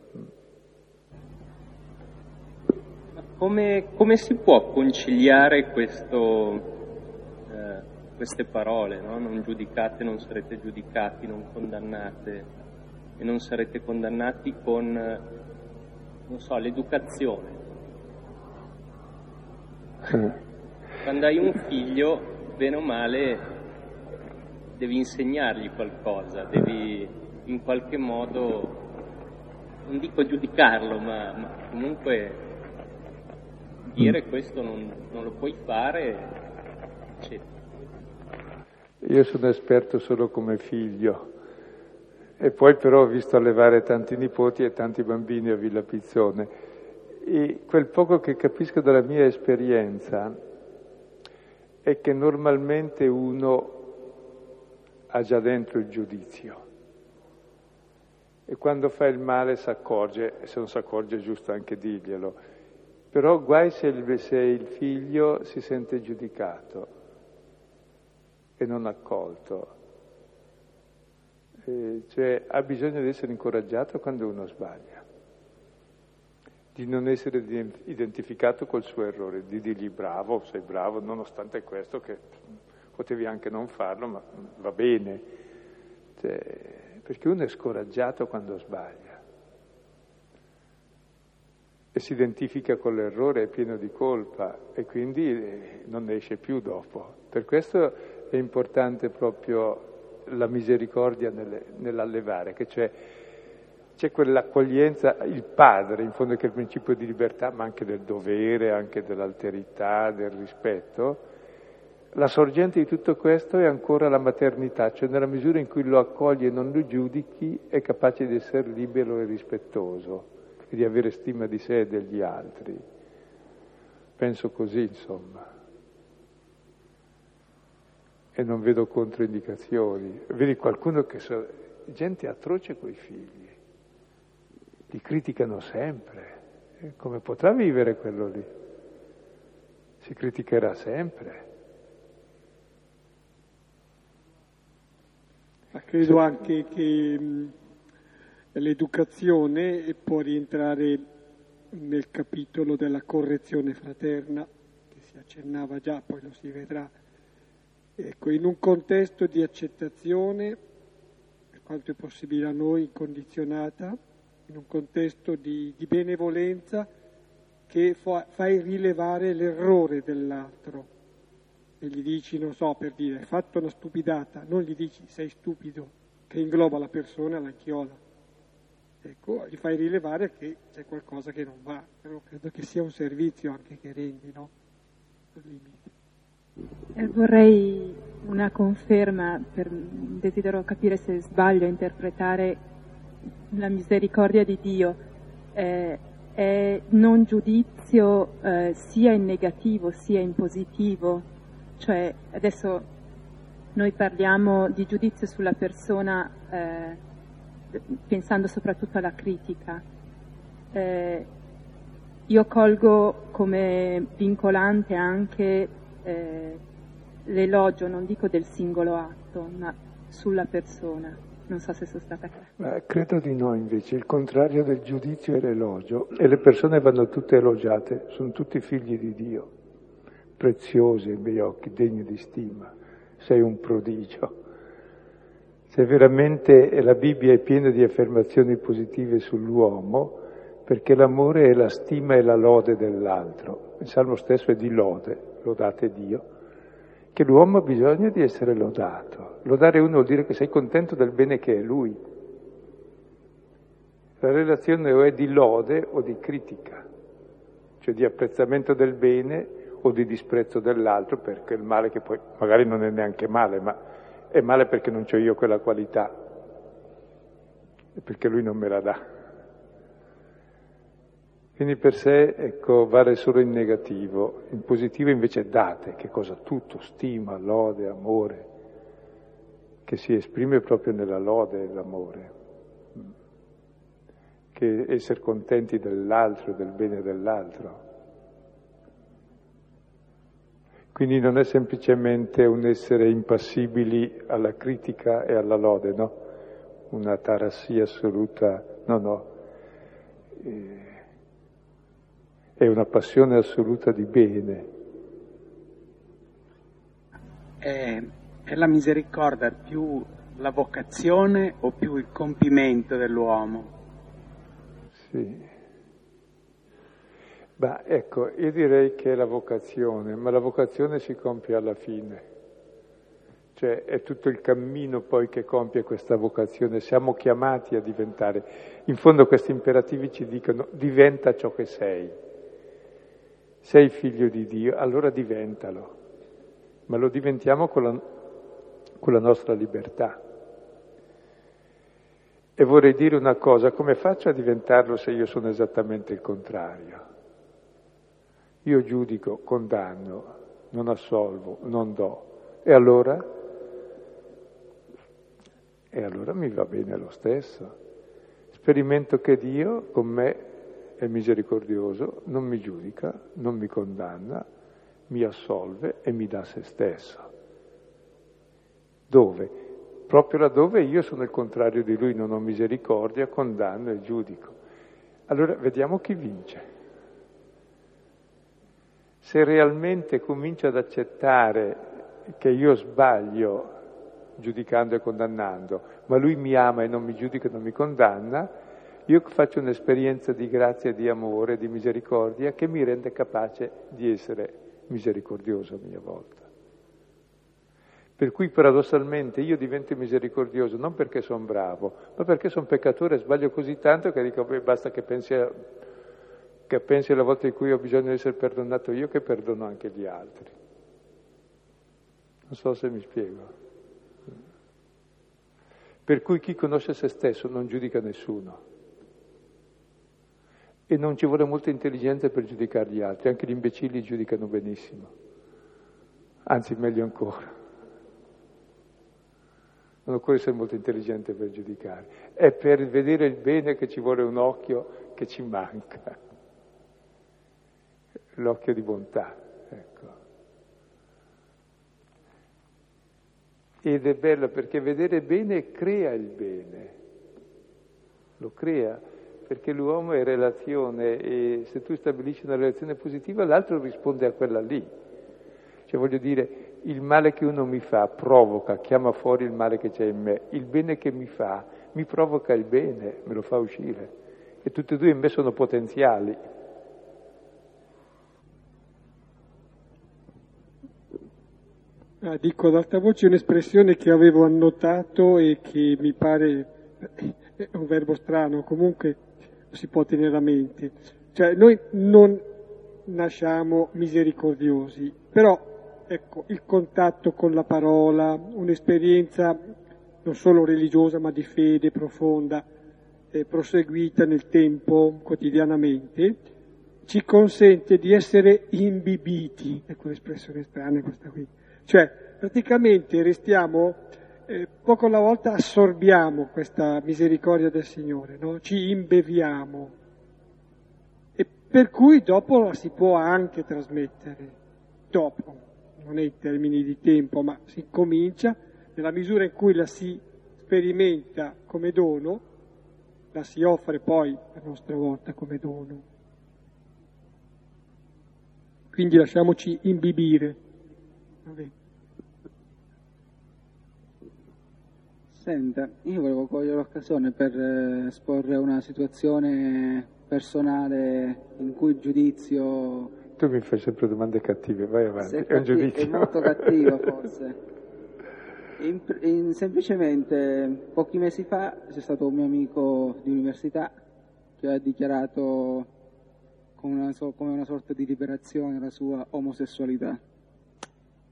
Come, come si può conciliare questo, eh, queste parole? No? Non giudicate, non sarete giudicati, non condannate e non sarete condannati con, non so, l'educazione. Quando hai un figlio, bene o male, devi insegnargli qualcosa, devi in qualche modo, non dico giudicarlo, ma, ma comunque dire questo non, non lo puoi fare, eccetera. Io sono esperto solo come figlio e poi però ho visto allevare tanti nipoti e tanti bambini a Villa Pizzone. E quel poco che capisco dalla mia esperienza è che normalmente uno ha già dentro il giudizio. E quando fa il male si accorge, e se non si accorge è giusto anche dirglielo, però guai se il, se il figlio si sente giudicato e non accolto. Eh, cioè ha bisogno di essere incoraggiato quando uno sbaglia, di non essere identificato col suo errore, di dirgli bravo, sei bravo, nonostante questo che potevi anche non farlo, ma va bene. Cioè, perché uno è scoraggiato quando sbaglia e si identifica con l'errore, è pieno di colpa e quindi non ne esce più dopo. Per questo è importante proprio la misericordia nelle, nell'allevare, che c'è, c'è quell'accoglienza, il padre, in fondo che è il principio di libertà, ma anche del dovere, anche dell'alterità, del rispetto. La sorgente di tutto questo è ancora la maternità, cioè nella misura in cui lo accogli e non lo giudichi, è capace di essere libero e rispettoso e di avere stima di sé e degli altri. Penso così, insomma. E non vedo controindicazioni. Vedi qualcuno che so, gente atroce coi figli, li criticano sempre, come potrà vivere quello lì? Si criticherà sempre. Ma credo anche che mh, l'educazione può rientrare nel capitolo della correzione fraterna, che si accennava già, poi lo si vedrà. Ecco, in un contesto di accettazione, per quanto è possibile a noi, incondizionata, in un contesto di, di benevolenza che fa, fai rilevare l'errore dell'altro e gli dici, non so, per dire, hai fatto una stupidata, non gli dici sei stupido, che ingloba la persona e la chiola. Ecco, gli fai rilevare che c'è qualcosa che non va, però credo che sia un servizio anche che rendi, no? Eh, vorrei una conferma, per, desidero capire se sbaglio a interpretare la misericordia di Dio. Eh, è non giudizio eh, sia in negativo sia in positivo, cioè, adesso noi parliamo di giudizio sulla persona eh, pensando soprattutto alla critica. Eh, io colgo come vincolante anche eh, l'elogio, non dico del singolo atto, ma sulla persona. Non so se sono stata chiara. credo di no invece, il contrario del giudizio è l'elogio e le persone vanno tutte elogiate, sono tutti figli di Dio preziosi ai miei occhi, degni di stima, sei un prodigio. Se veramente la Bibbia è piena di affermazioni positive sull'uomo, perché l'amore è la stima e la lode dell'altro. Il Salmo stesso è di lode, lodate Dio, che l'uomo ha bisogno di essere lodato. Lodare uno vuol dire che sei contento del bene che è lui. La relazione o è di lode o di critica, cioè di apprezzamento del bene o di disprezzo dell'altro perché il male che poi magari non è neanche male, ma è male perché non ho io quella qualità e perché lui non me la dà. Quindi per sé, ecco, vale solo in negativo, in positivo invece date, che cosa? Tutto, stima, lode, amore, che si esprime proprio nella lode e l'amore, che essere contenti dell'altro, del bene dell'altro. Quindi non è semplicemente un essere impassibili alla critica e alla lode, no? Una tarassia assoluta, no, no. È una passione assoluta di bene. È, è la misericordia più la vocazione o più il compimento dell'uomo? Sì. Beh, ecco, io direi che è la vocazione, ma la vocazione si compie alla fine. Cioè è tutto il cammino poi che compie questa vocazione, siamo chiamati a diventare. In fondo questi imperativi ci dicono diventa ciò che sei. Sei figlio di Dio, allora diventalo, ma lo diventiamo con la, con la nostra libertà. E vorrei dire una cosa, come faccio a diventarlo se io sono esattamente il contrario? Io giudico, condanno, non assolvo, non do. E allora? E allora mi va bene lo stesso. Sperimento che Dio con me è misericordioso, non mi giudica, non mi condanna, mi assolve e mi dà se stesso. Dove? Proprio laddove io sono il contrario di lui, non ho misericordia, condanno e giudico. Allora vediamo chi vince se realmente comincio ad accettare che io sbaglio giudicando e condannando, ma lui mi ama e non mi giudica e non mi condanna, io faccio un'esperienza di grazia, di amore, di misericordia che mi rende capace di essere misericordioso a mia volta. Per cui paradossalmente io divento misericordioso non perché sono bravo, ma perché sono peccatore e sbaglio così tanto che dico, beh, basta che pensi a che pensi alla volta in cui ho bisogno di essere perdonato io che perdono anche gli altri. Non so se mi spiego. Per cui chi conosce se stesso non giudica nessuno. E non ci vuole molta intelligenza per giudicare gli altri, anche gli imbecilli giudicano benissimo. Anzi, meglio ancora. Non occorre essere molto intelligente per giudicare. È per vedere il bene che ci vuole un occhio che ci manca. l'occhio di bontà. Ecco. Ed è bello perché vedere bene crea il bene, lo crea, perché l'uomo è relazione e se tu stabilisci una relazione positiva l'altro risponde a quella lì. Cioè voglio dire, il male che uno mi fa provoca, chiama fuori il male che c'è in me, il bene che mi fa mi provoca il bene, me lo fa uscire. E tutti e due in me sono potenziali. Ah, dico ad alta voce un'espressione che avevo annotato e che mi pare è un verbo strano, comunque si può tenere a mente. Cioè, noi non nasciamo misericordiosi, però ecco, il contatto con la parola, un'esperienza non solo religiosa ma di fede profonda, eh, proseguita nel tempo, quotidianamente, ci consente di essere imbibiti, ecco l'espressione strana questa qui, cioè praticamente restiamo, eh, poco alla volta assorbiamo questa misericordia del Signore, no? ci imbeviamo e per cui dopo la si può anche trasmettere, dopo non è in termini di tempo, ma si comincia nella misura in cui la si sperimenta come dono, la si offre poi a nostra volta come dono. Quindi lasciamoci imbibire. Vabbè. Senta, io volevo cogliere l'occasione per eh, esporre una situazione personale in cui il giudizio tu mi fai sempre domande cattive, vai avanti, è, è un giudizio. È molto cattivo forse. In, in, semplicemente pochi mesi fa c'è stato un mio amico di università che ha dichiarato come una, come una sorta di liberazione la sua omosessualità.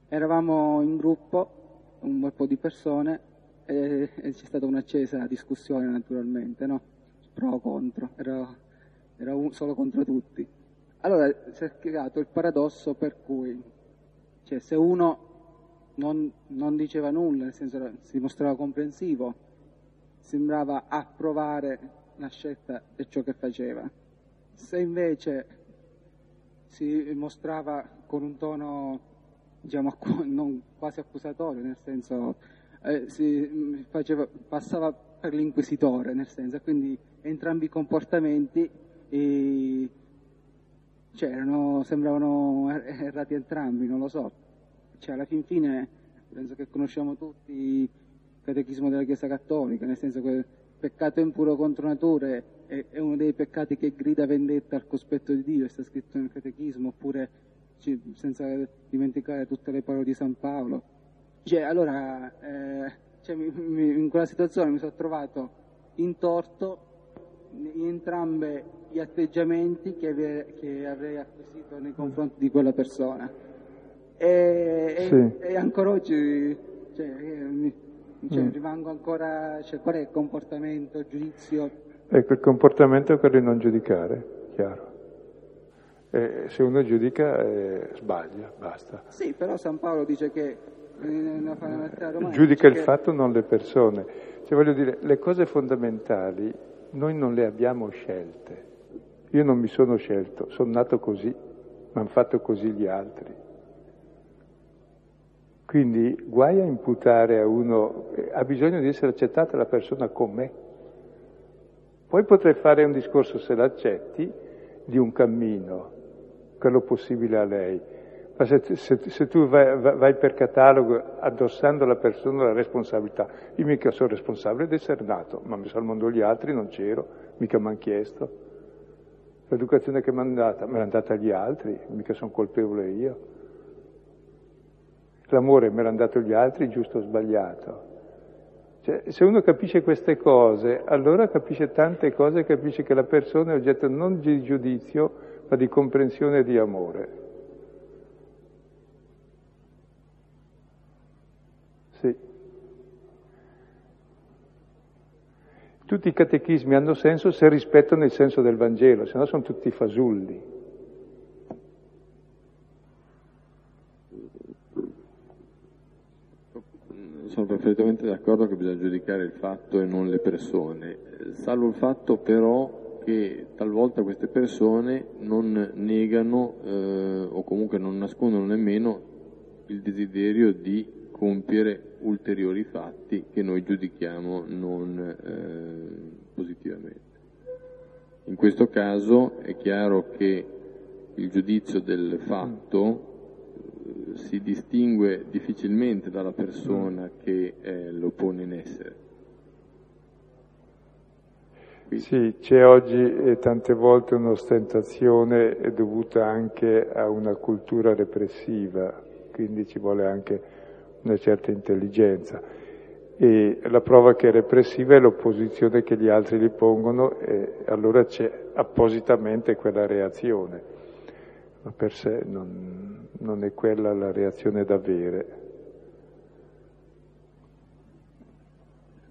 Eravamo in gruppo, un bel po' di persone, e, e c'è stata un'accesa discussione naturalmente, no? Pro contro, era, era un, solo contro tutti. Allora si è creato il paradosso per cui, cioè, se uno non, non, diceva nulla, nel senso si mostrava comprensivo, sembrava approvare la scelta e ciò che faceva. Se invece si mostrava con un tono, diciamo, non quasi accusatorio, nel senso, eh, si faceva, passava per l'inquisitore, nel senso, quindi entrambi i comportamenti eh, cioè, erano, sembravano er-, errati entrambi, non lo so. Cioè, alla fin fine penso che conosciamo tutti il catechismo della Chiesa Cattolica, nel senso che il peccato impuro contro natura è, è uno dei peccati che grida vendetta al cospetto di Dio, sta scritto nel catechismo, oppure senza dimenticare tutte le parole di San Paolo. Cioè, allora, eh, cioè, mi, mi, in quella situazione mi sono trovato in torto in entrambi gli atteggiamenti che, ave, che, avrei acquisito nei confronti di quella persona. E, sì. e, e ancora oggi cioè, mi, cioè, mm. rimango ancora, cioè, qual è il comportamento, il giudizio? Ecco, il comportamento è quello di non giudicare, chiaro. E se uno giudica eh, sbaglia, basta. Sì, però San Paolo dice che giudica il fatto, non le persone. Cioè, voglio dire, le cose fondamentali noi non le abbiamo scelte. Io non mi sono scelto, sono nato così, ma hanno fatto così gli altri. Quindi guai a imputare a uno, ha bisogno di essere accettata la persona com'è. Poi potrei fare un discorso, se l'accetti, di un cammino, quello possibile a lei. Ma se, se, se tu vai, vai, per catalogo addossando alla persona la responsabilità, io mica sono responsabile di essere nato, ma mi sono mondo gli altri, non c'ero, mica mi hanno chiesto. L'educazione che mi hanno data, me l'hanno data gli altri, mica sono colpevole io. L'amore me l'hanno dato gli altri, giusto o sbagliato. Cioè, se uno capisce queste cose, allora capisce tante cose, capisce che la persona è oggetto non di giudizio, ma di comprensione e di amore. Sì. Tutti i catechismi hanno senso se rispettano il senso del Vangelo, se no sono tutti fasulli. Sono perfettamente d'accordo che bisogna giudicare il fatto e non le persone, salvo il fatto però che talvolta queste persone non negano eh, o comunque non nascondono nemmeno il desiderio di compiere ulteriori fatti che noi giudichiamo non eh, positivamente. In questo caso è chiaro che il giudizio del fatto eh, si distingue difficilmente dalla persona che eh, lo pone in essere. Sì, c'è oggi eh, tante volte un'ostentazione dovuta anche a una cultura repressiva, quindi ci vuole anche una certa intelligenza. E la prova che è repressiva è l'opposizione che gli altri gli pongono e allora c'è appositamente quella reazione, ma per sé non, non è quella la reazione da avere.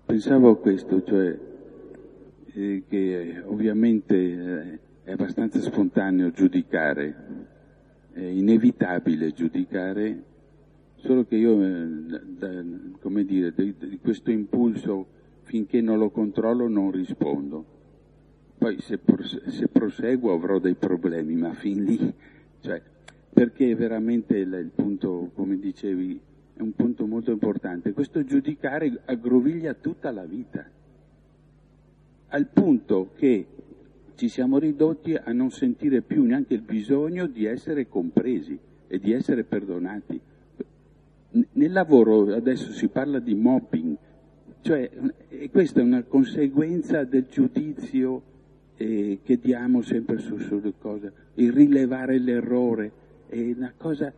Pensavo a questo, cioè eh, che ovviamente eh, è abbastanza spontaneo giudicare, è inevitabile giudicare, solo che io, eh, come dire, di, di questo impulso finché non lo controllo non rispondo. Poi se, se, proseguo avrò dei problemi, ma fin lì, cioè, perché veramente il, il punto, come dicevi, è un punto molto importante. Questo giudicare aggroviglia tutta la vita al punto che ci siamo ridotti a non sentire più neanche il bisogno di essere compresi e di essere perdonati. Nel lavoro adesso si parla di mobbing, cioè questa è una conseguenza del giudizio eh, che diamo sempre su, sulle cose, il rilevare l'errore, è una cosa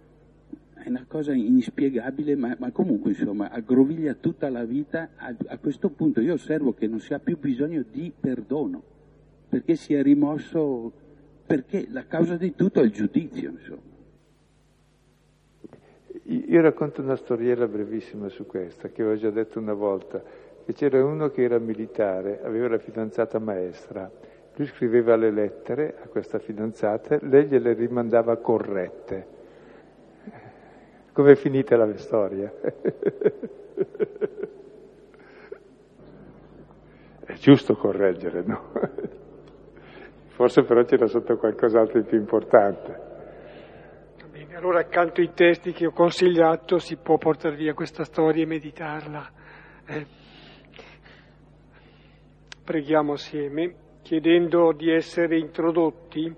è una cosa inspiegabile, ma, ma, comunque insomma aggroviglia tutta la vita. A, a, questo punto io osservo che non si ha più bisogno di perdono, perché si è rimosso, perché la causa di tutto è il giudizio, insomma. Io racconto una storiella brevissima su questa, che ho già detto una volta, che c'era uno che era militare, aveva la fidanzata maestra, lui scriveva le lettere a questa fidanzata, lei gliele rimandava corrette come è finita la storia? È giusto correggere, no? Forse però c'era sotto qualcos'altro di più importante. Allora accanto ai testi che ho consigliato si può portare via questa storia e meditarla. Eh. Preghiamo assieme, chiedendo di essere introdotti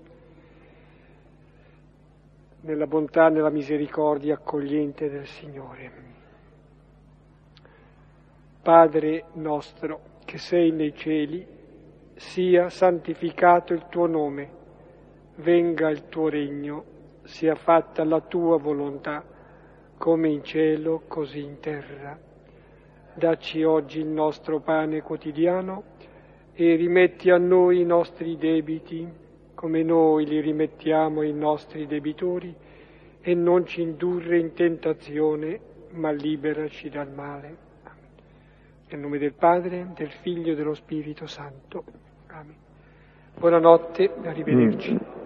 nella bontà e nella misericordia accogliente del Signore. Padre nostro che sei nei cieli, sia santificato il tuo nome, venga il tuo regno, sia fatta la tua volontà, come in cielo, così in terra. Dacci oggi il nostro pane quotidiano e rimetti a noi i nostri debiti come noi li rimettiamo ai nostri debitori, e non ci indurre in tentazione, ma liberaci dal male. Nel nome del Padre, del Figlio e dello Spirito Santo. Amen. Buonanotte, arrivederci. Mm.